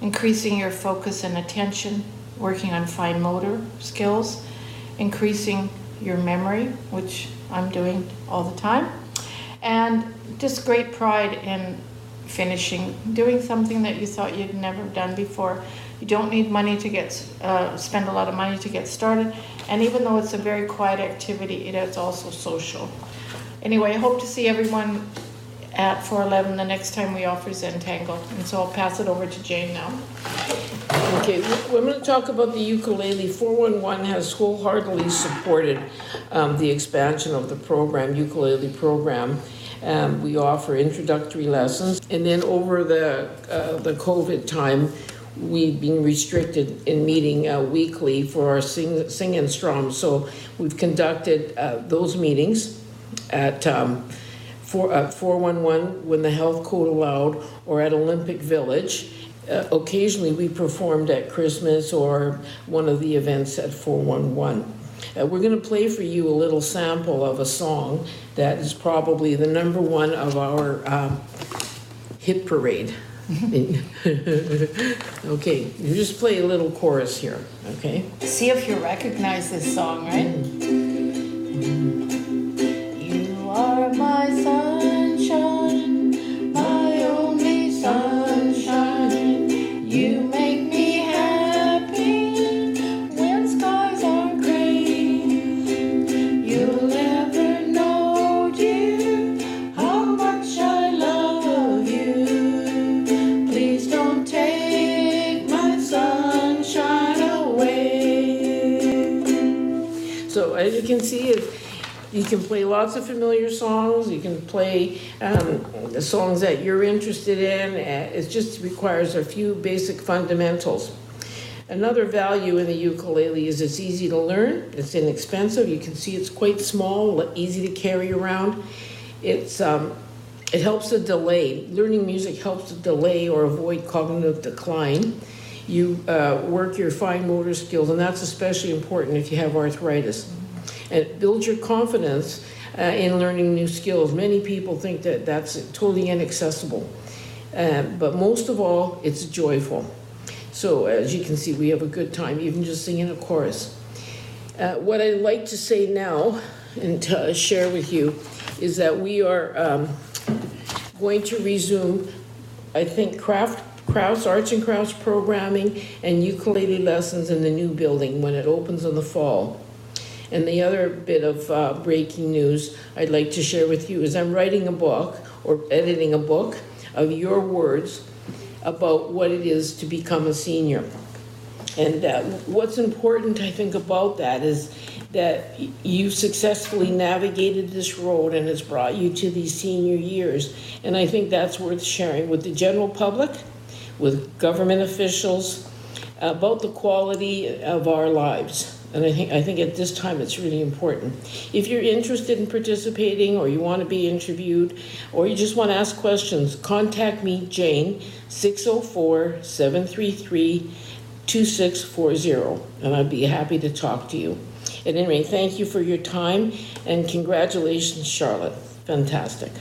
increasing your focus and attention, working on fine motor skills, increasing your memory, which I'm doing all the time, and just great pride in finishing, doing something that you thought you'd never done before. You don't need money to get uh, spend a lot of money to get started, and even though it's a very quiet activity, it is also social. Anyway, I hope to see everyone at 411 the next time we offer Zentangle. And so I'll pass it over to Jane now. Okay, we're going to talk about the ukulele. 411 has wholeheartedly supported um, the expansion of the program, ukulele program. Um, we offer introductory lessons, and then over the uh, the COVID time, we've been restricted in meeting uh, weekly for our sing, sing and strum. So we've conducted uh, those meetings at um, for, uh, 411 when the health code allowed, or at Olympic Village. Uh, occasionally, we performed at Christmas or one of the events at 411. Uh, we're going to play for you a little sample of a song that is probably the number one of our um, hit parade. okay, you just play a little chorus here, okay? See if you recognize this song, right? Mm-hmm. You are my sunshine, you can play lots of familiar songs. You can play um, the songs that you're interested in. Uh, It just requires a few basic fundamentals. Another value in the ukulele is it's easy to learn. It's inexpensive. You can see it's quite small, easy to carry around. It's um, it helps to delay. Learning music helps to delay or avoid cognitive decline. You uh, work your fine motor skills, and that's especially important if you have arthritis. And builds your confidence uh, in learning new skills. Many people think that that's totally inaccessible. Uh, but most of all, it's joyful. So as you can see, we have a good time, even just singing a chorus. Uh, what I'd like to say now and to share with you is that we are um, going to resume, I think, craft, crafts, arts and crafts programming and ukulele lessons in the new building when it opens in the fall. And the other bit of uh, breaking news I'd like to share with you is I'm writing a book or editing a book of your words about what it is to become a senior. And uh, what's important, I think, about that is that you successfully navigated this road and it's brought you to these senior years. And I think that's worth sharing with the general public, with government officials, about the quality of our lives. And I think, I think at this time it's really important. If you're interested in participating or you want to be interviewed or you just want to ask questions, contact me, Jane, 604 733 2640, and I'd be happy to talk to you. At any rate, thank you for your time and congratulations, Charlotte. Fantastic.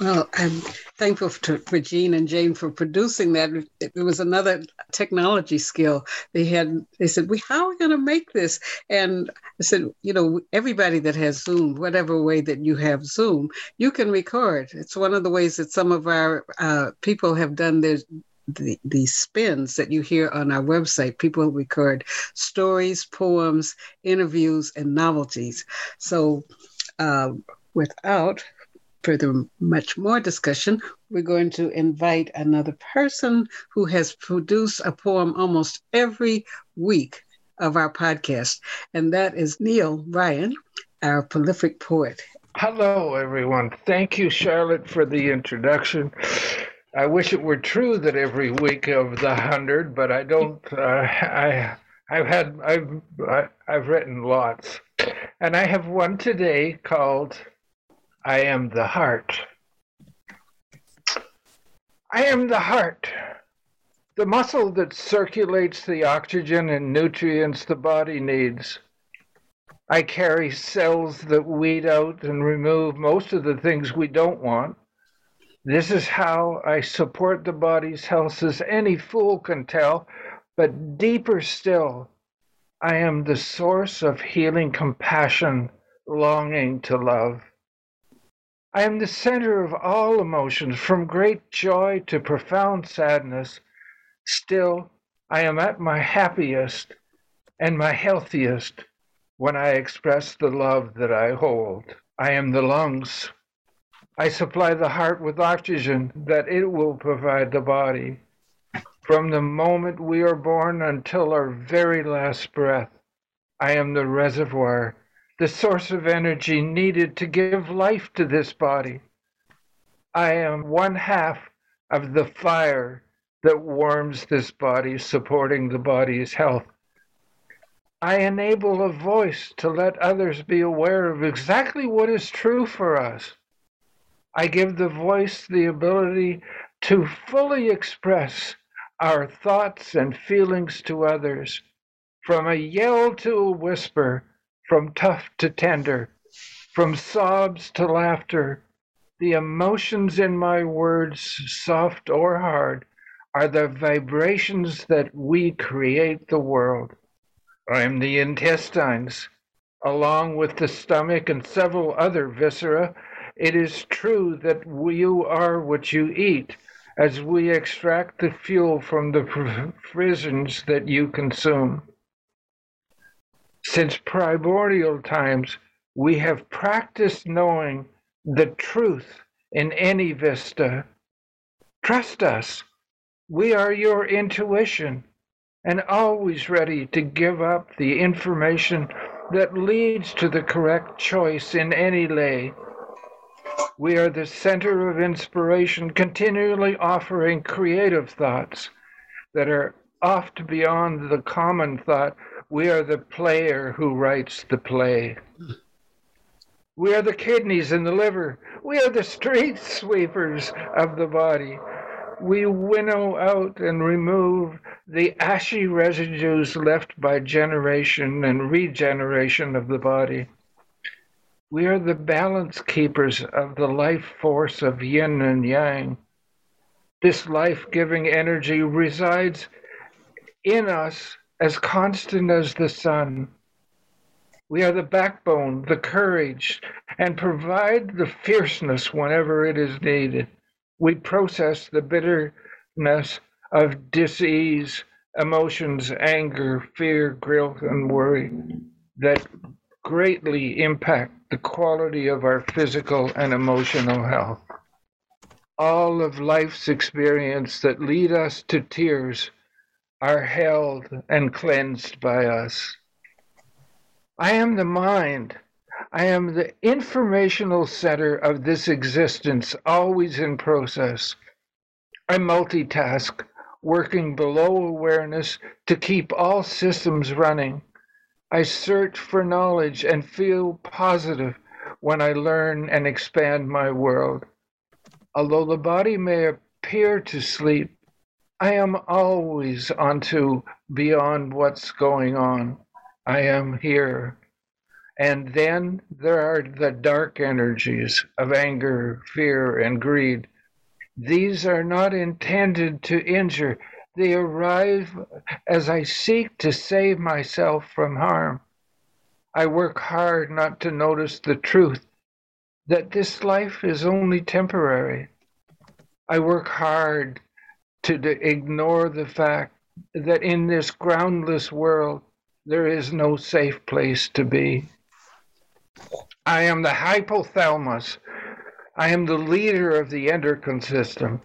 Well, I'm thankful to, for Jean and Jane for producing that. It, it was another technology skill. They had. They said, "We how are we going to make this?" And I said, "You know, everybody that has Zoom, whatever way that you have Zoom, you can record. It's one of the ways that some of our uh, people have done their." The, the spins that you hear on our website, people record stories, poems, interviews, and novelties. So, uh, without further much more discussion, we're going to invite another person who has produced a poem almost every week of our podcast, and that is Neil Ryan, our prolific poet. Hello, everyone. Thank you, Charlotte, for the introduction. I wish it were true that every week of the hundred, but I don't. Uh, I I've had I've I've written lots, and I have one today called "I Am the Heart." I am the heart, the muscle that circulates the oxygen and nutrients the body needs. I carry cells that weed out and remove most of the things we don't want. This is how I support the body's health, as any fool can tell. But deeper still, I am the source of healing compassion, longing to love. I am the center of all emotions, from great joy to profound sadness. Still, I am at my happiest and my healthiest when I express the love that I hold. I am the lungs. I supply the heart with oxygen that it will provide the body. From the moment we are born until our very last breath, I am the reservoir, the source of energy needed to give life to this body. I am one half of the fire that warms this body, supporting the body's health. I enable a voice to let others be aware of exactly what is true for us. I give the voice the ability to fully express our thoughts and feelings to others, from a yell to a whisper, from tough to tender, from sobs to laughter. The emotions in my words, soft or hard, are the vibrations that we create the world. I am the intestines, along with the stomach and several other viscera. It is true that you are what you eat, as we extract the fuel from the provisions that you consume. Since primordial times, we have practiced knowing the truth in any vista. Trust us. We are your intuition and always ready to give up the information that leads to the correct choice in any lay. We are the center of inspiration, continually offering creative thoughts that are oft beyond the common thought. We are the player who writes the play. We are the kidneys and the liver. We are the street sweepers of the body we winnow out and remove the ashy residues left by generation and regeneration of the body. We are the balance keepers of the life force of yin and yang. This life giving energy resides in us as constant as the sun. We are the backbone, the courage, and provide the fierceness whenever it is needed we process the bitterness of disease, emotions, anger, fear, guilt, and worry that greatly impact the quality of our physical and emotional health. All of life's experience that lead us to tears are held and cleansed by us. I am the mind I am the informational center of this existence, always in process. I multitask, working below awareness to keep all systems running. I search for knowledge and feel positive when I learn and expand my world. Although the body may appear to sleep, I am always onto beyond what's going on. I am here. And then there are the dark energies of anger, fear, and greed. These are not intended to injure, they arrive as I seek to save myself from harm. I work hard not to notice the truth that this life is only temporary. I work hard to ignore the fact that in this groundless world there is no safe place to be. I am the hypothalamus. I am the leader of the endocrine system.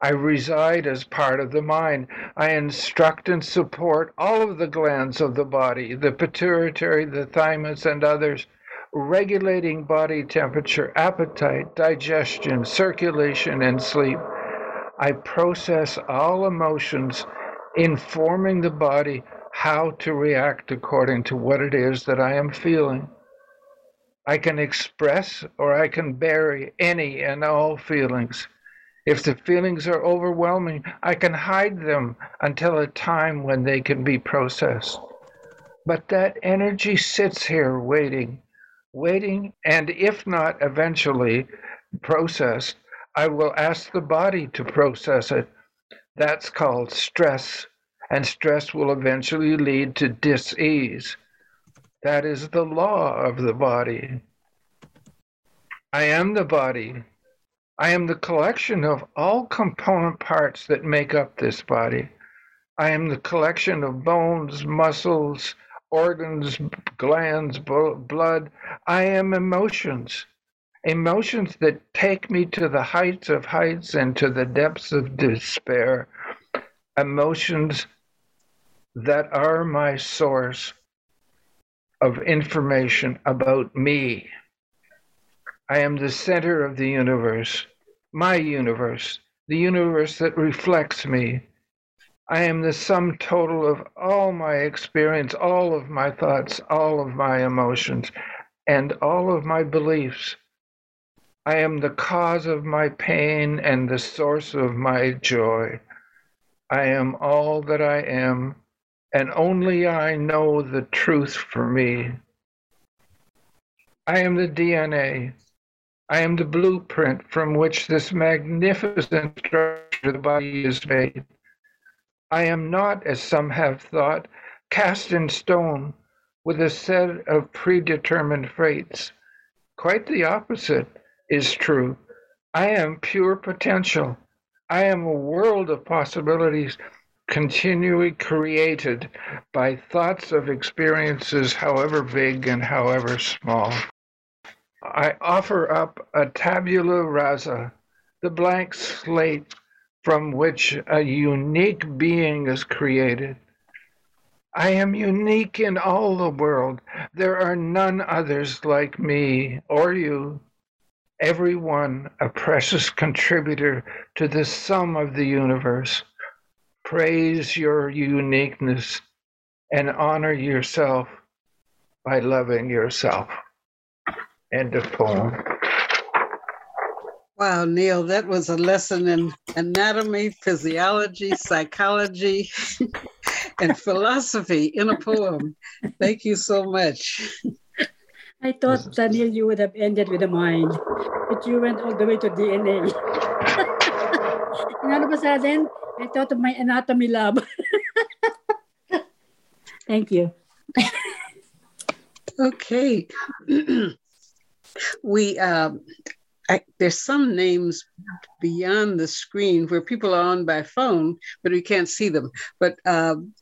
I reside as part of the mind. I instruct and support all of the glands of the body, the pituitary, the thymus, and others, regulating body temperature, appetite, digestion, circulation, and sleep. I process all emotions, informing the body how to react according to what it is that I am feeling. I can express or I can bury any and all feelings. If the feelings are overwhelming, I can hide them until a time when they can be processed. But that energy sits here waiting, waiting, and if not eventually processed, I will ask the body to process it. That's called stress, and stress will eventually lead to dis-ease. That is the law of the body. I am the body. I am the collection of all component parts that make up this body. I am the collection of bones, muscles, organs, glands, blood. I am emotions. Emotions that take me to the heights of heights and to the depths of despair. Emotions that are my source of information about me. I am the center of the universe, my universe, the universe that reflects me. I am the sum total of all my experience, all of my thoughts, all of my emotions, and all of my beliefs. I am the cause of my pain and the source of my joy. I am all that I am and only I know the truth for me. I am the DNA. I am the blueprint from which this magnificent structure of the body is made. I am not, as some have thought, cast in stone with a set of predetermined fates. Quite the opposite is true. I am pure potential. I am a world of possibilities continually created by thoughts of experiences, however big and however small. I offer up a tabula rasa, the blank slate from which a unique being is created. I am unique in all the world. There are none others like me or you. Everyone a precious contributor to the sum of the universe. Praise your uniqueness and honor yourself by loving yourself. End of poem. Wow, Neil, that was a lesson in anatomy, physiology, psychology, and philosophy in a poem. Thank you so much. I thought, Daniel, you would have ended with the mind, but you went all the way to DNA. and all of a sudden, I thought of my anatomy lab. Thank you. okay. we um, I, there's some names beyond the screen where people are on by phone, but we can't see them. But um,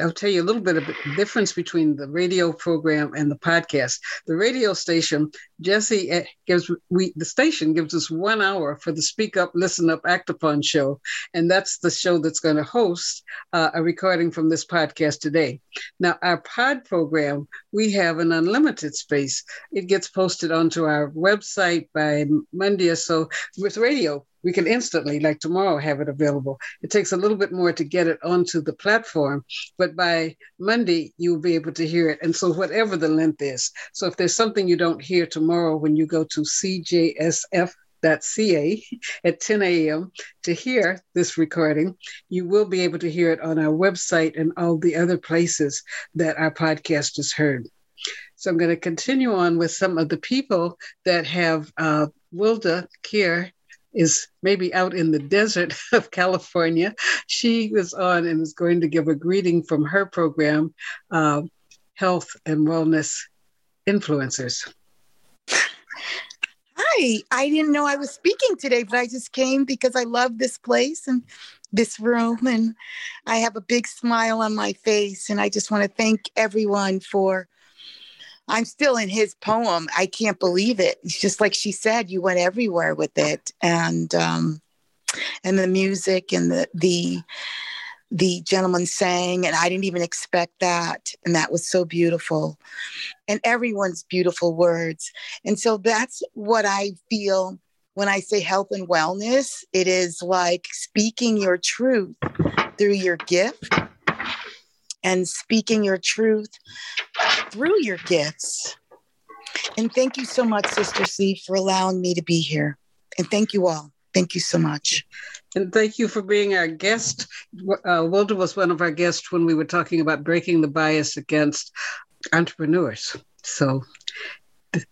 I'll tell you a little bit of the difference between the radio program and the podcast. The radio station, Jesse gives we the station gives us one hour for the Speak Up, Listen Up, Act Upon show, and that's the show that's going to host uh, a recording from this podcast today. Now, our pod program, we have an unlimited space. It gets posted onto our website by Monday or so. With radio, we can instantly, like tomorrow, have it available. It takes a little bit more to get it onto the platform, but by Monday, you'll be able to hear it. And so, whatever the length is. So, if there's something you don't hear tomorrow when you go to cjsf.ca at 10 a.m. to hear this recording. You will be able to hear it on our website and all the other places that our podcast is heard. So I'm going to continue on with some of the people that have uh, Wilda Kier is maybe out in the desert of California. She was on and is going to give a greeting from her program, uh, Health and Wellness Influencers. Hi, I didn't know I was speaking today, but I just came because I love this place and this room. And I have a big smile on my face. And I just want to thank everyone for I'm still in his poem. I can't believe it. It's just like she said, you went everywhere with it. And um and the music and the the the gentleman sang and I didn't even expect that. And that was so beautiful. And everyone's beautiful words. And so that's what I feel when I say health and wellness. It is like speaking your truth through your gift and speaking your truth through your gifts. And thank you so much, Sister C, for allowing me to be here. And thank you all. Thank you so much. And thank you for being our guest. Uh, Wilda was one of our guests when we were talking about breaking the bias against entrepreneurs. So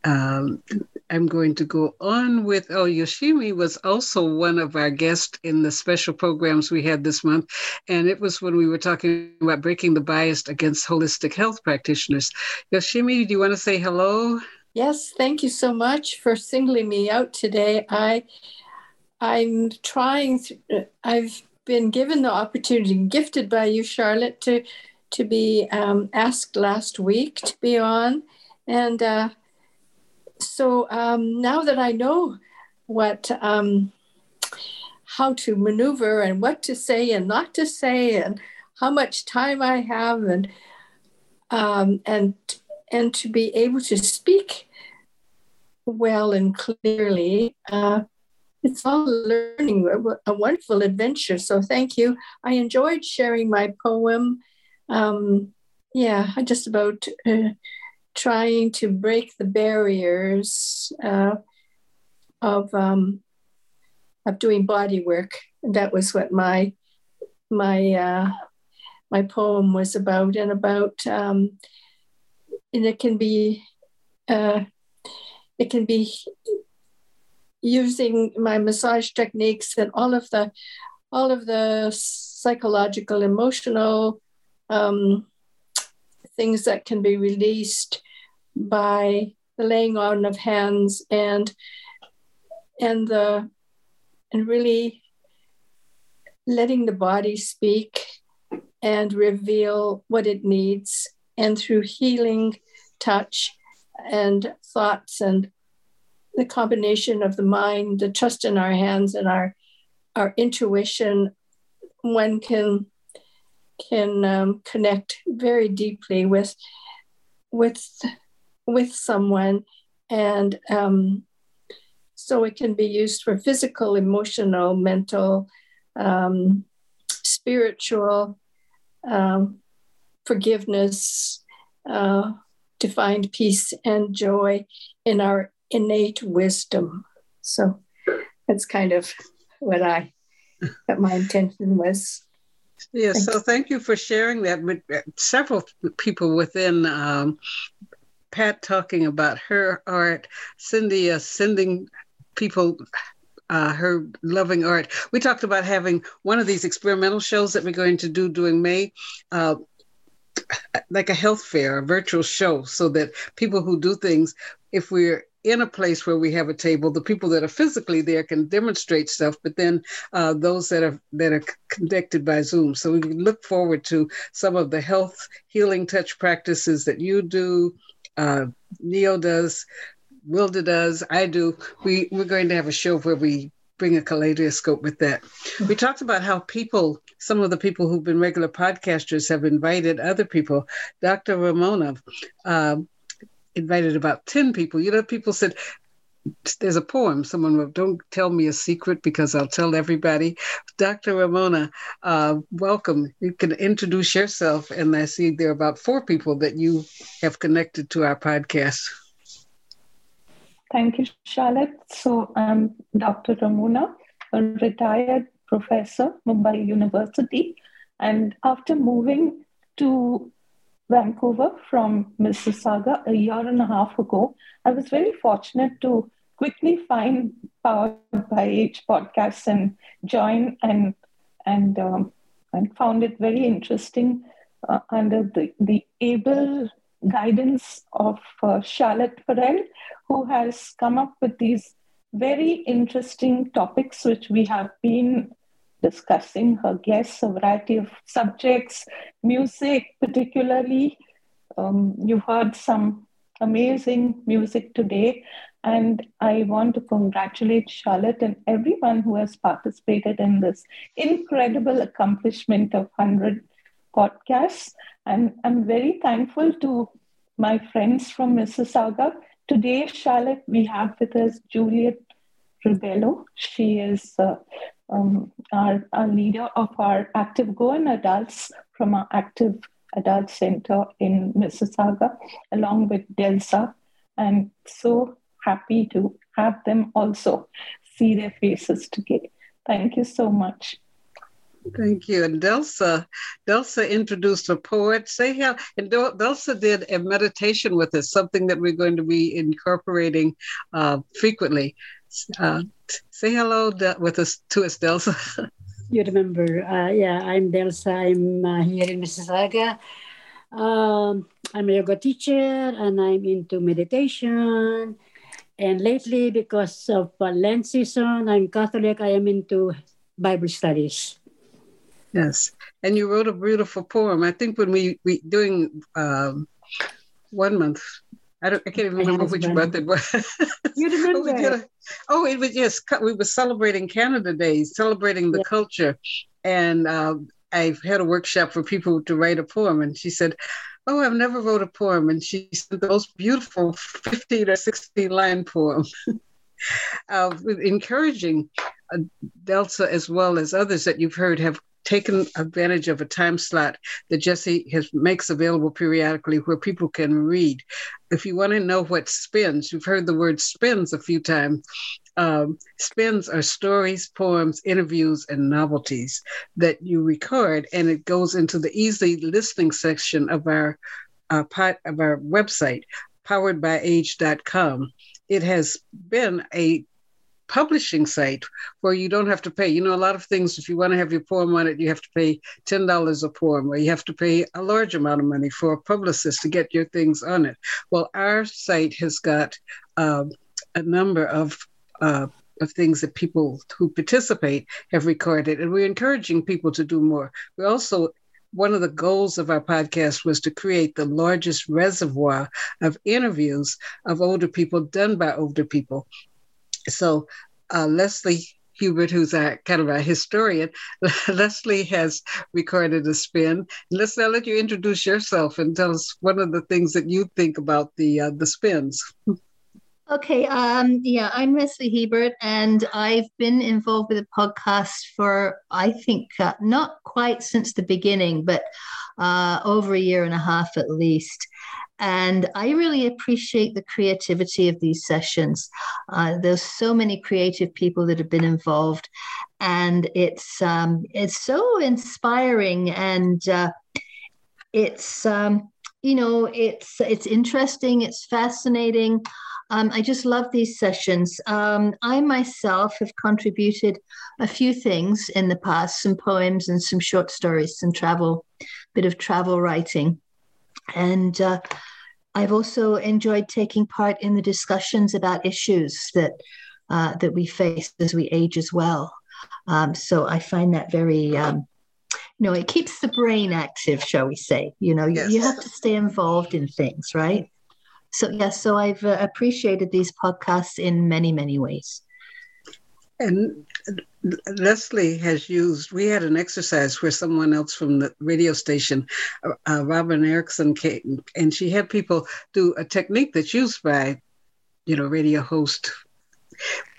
um, I'm going to go on with, oh, Yoshimi was also one of our guests in the special programs we had this month. And it was when we were talking about breaking the bias against holistic health practitioners. Yoshimi, do you want to say hello? Yes, thank you so much for singling me out today. I, I'm trying, th- I've been given the opportunity, gifted by you, Charlotte, to, to be um, asked last week to be on. And uh, so um, now that I know what um, how to maneuver and what to say and not to say and how much time I have and um, and and to be able to speak well and clearly. Uh, it's all learning, a wonderful adventure. So thank you. I enjoyed sharing my poem. Um, yeah, just about uh, trying to break the barriers uh, of um, of doing body work. That was what my my uh, my poem was about, and about um, and it can be uh, it can be using my massage techniques and all of the all of the psychological emotional um, things that can be released by the laying on of hands and and the and really letting the body speak and reveal what it needs. And through healing touch and thoughts and the combination of the mind the trust in our hands and our our intuition one can can um, connect very deeply with with with someone and um, so it can be used for physical emotional mental um, spiritual um, forgiveness uh, to find peace and joy in our innate wisdom so that's kind of what i what my intention was Yes, so thank you for sharing that with uh, several people within um, Pat talking about her art, Cindy uh, sending people uh, her loving art. We talked about having one of these experimental shows that we're going to do during May. Uh, like a health fair, a virtual show, so that people who do things, if we're in a place where we have a table, the people that are physically there can demonstrate stuff, but then uh, those that are that are connected by Zoom. So we look forward to some of the health healing touch practices that you do, uh, Neo does, Wilda does, I do. We we're going to have a show where we bring a kaleidoscope with that. We talked about how people, some of the people who've been regular podcasters, have invited other people. Dr. Ramona. Uh, invited about 10 people. You know, people said, there's a poem someone wrote, Don't Tell Me a Secret because I'll tell everybody. Dr. Ramona, uh, welcome. You can introduce yourself. And I see there are about four people that you have connected to our podcast. Thank you, Charlotte. So I'm Dr. Ramona, a retired professor, Mumbai University. And after moving to Vancouver from Mississauga a year and a half ago. I was very fortunate to quickly find Powered by Age podcasts and join and and um, and found it very interesting uh, under the, the able guidance of uh, Charlotte Farrell, who has come up with these very interesting topics which we have been discussing her guests, a variety of subjects, music particularly. Um, you heard some amazing music today. And I want to congratulate Charlotte and everyone who has participated in this incredible accomplishment of 100 podcasts. And I'm very thankful to my friends from Mississauga. Today, Charlotte, we have with us Juliet Rebello. She is uh, um, our, our leader of our Active Goan Adults from our Active Adult Center in Mississauga, along with Delsa. I'm so happy to have them also see their faces today. Thank you so much. Thank you. And Delsa, Delsa introduced a poet. Say hello. And Delsa did a meditation with us, something that we're going to be incorporating uh, frequently. Uh, say hello with us to us, Delsa. you remember? Uh, yeah, I'm Delsa. I'm uh, here in Mississauga. Um, I'm a yoga teacher, and I'm into meditation. And lately, because of uh, Lent season, I'm Catholic. I am into Bible studies. Yes, and you wrote a beautiful poem. I think when we we doing um, one month, I don't, I can't even remember which month it was. You remember? oh, a, oh, it was yes. We were celebrating Canada Day, celebrating the yeah. culture, and uh, I had a workshop for people to write a poem, and she said, "Oh, I've never wrote a poem," and she sent the most beautiful fifteen or sixteen line poem, uh, encouraging uh, Delsa as well as others that you've heard have taken advantage of a time slot that Jesse has makes available periodically where people can read. If you want to know what spins, you've heard the word spins a few times. Um, spins are stories, poems, interviews, and novelties that you record, and it goes into the easy listening section of our uh, of our website, poweredbyage.com. It has been a publishing site where you don't have to pay. You know, a lot of things, if you want to have your poem on it, you have to pay $10 a poem, or you have to pay a large amount of money for a publicist to get your things on it. Well, our site has got uh, a number of uh, of things that people who participate have recorded, and we're encouraging people to do more. We also one of the goals of our podcast was to create the largest reservoir of interviews of older people done by older people. So uh, Leslie Hubert, who's a kind of a historian, Leslie has recorded a spin. Leslie, I'll let you introduce yourself and tell us one of the things that you think about the uh, the spins. Okay, um, yeah, I'm Leslie Hebert, and I've been involved with the podcast for I think uh, not quite since the beginning, but uh, over a year and a half at least. And I really appreciate the creativity of these sessions. Uh, there's so many creative people that have been involved, and it's um, it's so inspiring and uh, it's um, you know it's it's interesting, it's fascinating. Um, I just love these sessions. Um, I myself have contributed a few things in the past, some poems and some short stories, some travel, bit of travel writing. And uh, I've also enjoyed taking part in the discussions about issues that uh, that we face as we age as well. Um, so I find that very, um, you know, it keeps the brain active, shall we say? You know, yes. you, you, have to stay involved in things, right? So yes, yeah, so I've uh, appreciated these podcasts in many, many ways. And Leslie has used, we had an exercise where someone else from the radio station, uh, uh, Robin Erickson, came, and she had people do a technique that's used by, you know, radio host,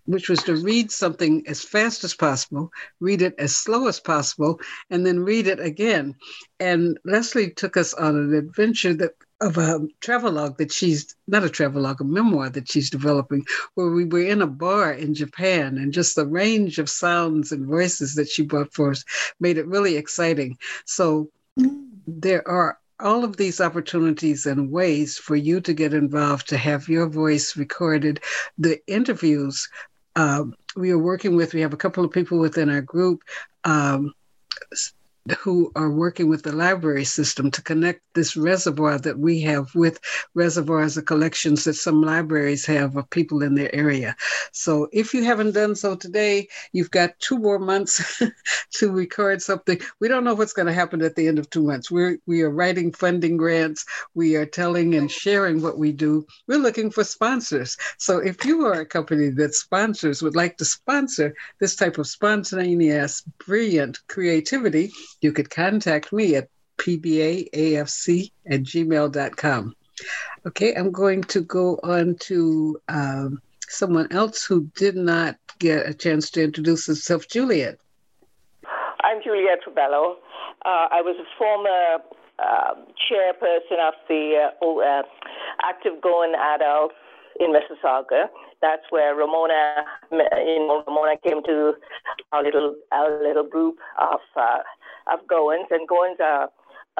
which was to read something as fast as possible, read it as slow as possible, and then read it again. And Leslie took us on an adventure that of a travelogue that she's not a travelogue, a memoir that she's developing, where we were in a bar in Japan and just the range of sounds and voices that she brought for us made it really exciting. So there are all of these opportunities and ways for you to get involved, to have your voice recorded. The interviews um, we are working with, we have a couple of people within our group. Um, who are working with the library system to connect this reservoir that we have with reservoirs of collections that some libraries have of people in their area. So if you haven't done so today, you've got two more months to record something. We don't know what's going to happen at the end of two months. We're we are writing funding grants. We are telling and sharing what we do. We're looking for sponsors. So if you are a company that sponsors would like to sponsor this type of spontaneous, brilliant creativity, you could contact me at pbaafc at gmail.com. Okay, I'm going to go on to um, someone else who did not get a chance to introduce herself, Juliet. I'm Juliet Rebello. Uh, I was a former uh, chairperson of the uh, uh, Active Goan Adults in Mississauga. That's where Ramona, you know, Ramona came to our little our little group of uh, of Goans, and Goans are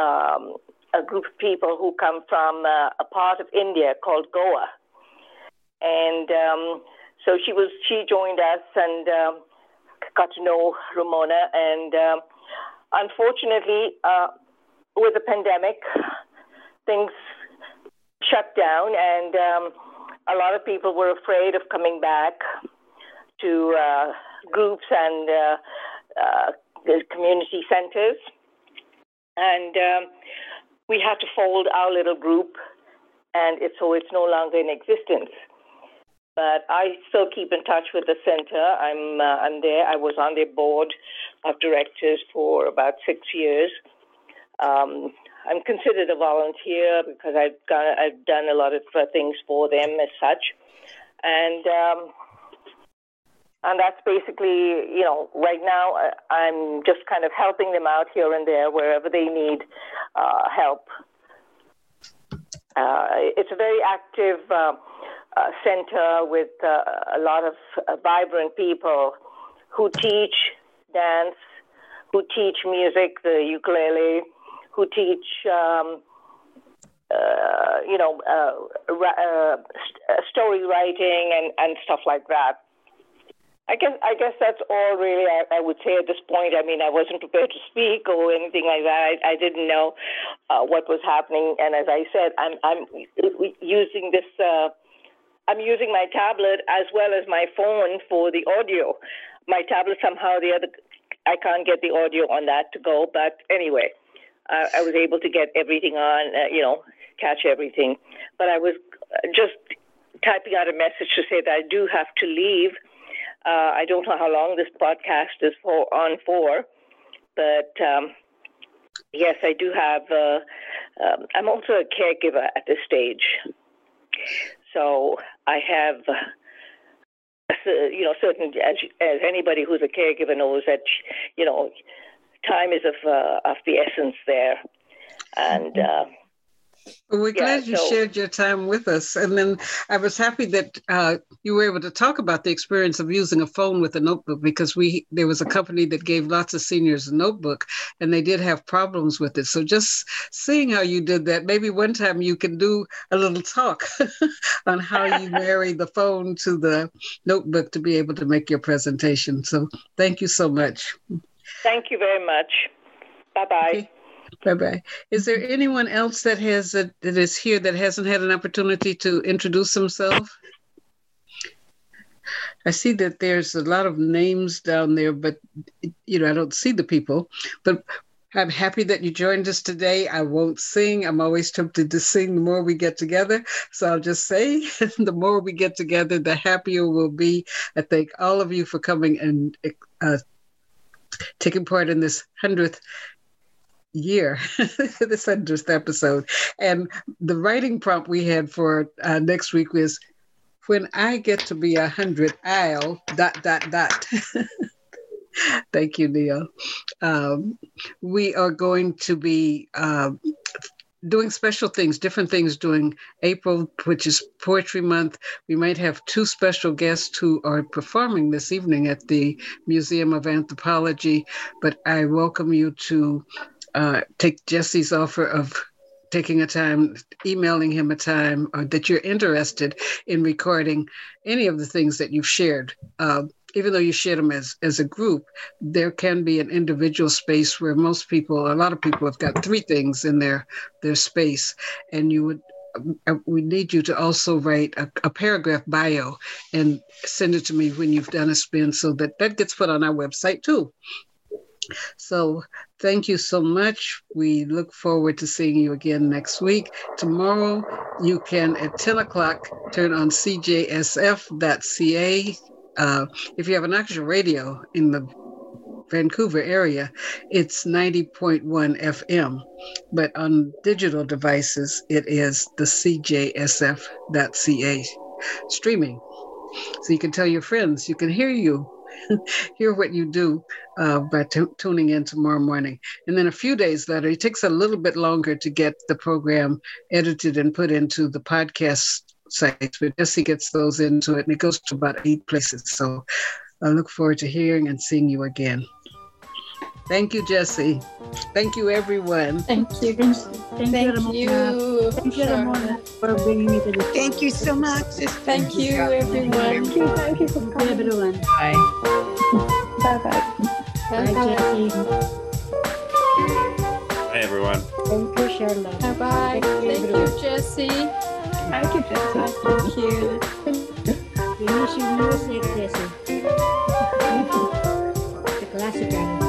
um, a group of people who come from uh, a part of India called Goa, and um, so she was she joined us and got to know Ramona, and um, unfortunately, uh, with the pandemic, things shut down, and um, a lot of people were afraid of coming back to uh, groups and uh, uh, community centers. And um, we had to fold our little group, and it's, so it's no longer in existence. But I still keep in touch with the center. I'm uh, I'm there. I was on their board of directors for about six years. Um, I'm considered a volunteer because I've got, I've done a lot of uh, things for them as such, and um, and that's basically, you know, right now uh, I'm just kind of helping them out here and there wherever they need uh, help. Uh, it's a very active uh, uh center with uh, a lot of vibrant people who teach dance, who teach music, the ukulele, who teach. Um, you know, story writing and, and stuff like that. I guess I guess that's all really I, I, would say at this point. I mean, I wasn't prepared to speak or anything like that. I, I didn't know uh, what was happening, and as I said, I'm I'm using this. Uh, I'm using my tablet as well as my phone for the audio. My tablet somehow the other I can't get the audio on that to go, but anyway, I, I was able to get everything on. Uh, you know, catch everything, but I was just typing out a message to say that I do have to leave uh, I don't know how long this podcast is for on for, but um, yes, I do have. Uh, um, I'm also a caregiver at this stage, so I have. Uh, you know, certain as, as anybody who's a caregiver knows that you know, time is of uh, of the essence there, and. Well, we're glad you so, shared your time with us. And then I was happy that uh, you were able to talk about the experience of using a phone with a notebook because we there was a company that gave lots of seniors a notebook and they did have problems with it. So just seeing how you did that, maybe one time you can do a little talk on how you marry the phone to the notebook to be able to make your presentation. So thank you so much. Thank you very much. Bye bye. Okay. Bye bye. Is there anyone else that has a, that is here that hasn't had an opportunity to introduce himself? I see that there's a lot of names down there, but you know I don't see the people. But I'm happy that you joined us today. I won't sing. I'm always tempted to sing the more we get together. So I'll just say the more we get together, the happier we'll be. I thank all of you for coming and uh, taking part in this 100th year, this hundredth episode. And the writing prompt we had for uh, next week was, "When I get to be a hundred, I'll dot dot dot." Thank you, Neil. Um, we are going to be uh, doing special things, different things during April, which is Poetry Month. We might have two special guests who are performing this evening at the Museum of Anthropology, but I welcome you to uh, take Jesse's offer of taking a time, emailing him a time, or that you're interested in recording any of the things that you've shared. Uh, even though you share them as, as a group, there can be an individual space where most people, a lot of people have got three things in their, their space. And you would, uh, we need you to also write a, a, paragraph bio and send it to me when you've done a spin so that that gets put on our website too. So thank you so much. We look forward to seeing you again next week. Tomorrow, you can at 10 o'clock turn on cjsf.ca. Uh, if you have an actual radio in the Vancouver area, it's 90.1 FM. But on digital devices, it is the cjsf.ca streaming. So you can tell your friends, you can hear you hear what you do uh, by t- tuning in tomorrow morning. And then a few days later, it takes a little bit longer to get the program edited and put into the podcast sites, but Jesse gets those into it and it goes to about eight places. So I look forward to hearing and seeing you again. Thank you, Jesse. Thank you, everyone. Thank you. Thank, thank you, you, Thank you, Ramona, for bringing me to this. Thank you so much. Thank you, everyone. Thank you. Thank you for Thank you, everyone. Bye. Bye bye. Bye, Jesse. Bye, everyone. Thank you, Charlotte. Bye bye. Thank you, Jesse. Thank you, Jesse. Thank you. We miss your music, Jesse. the classical.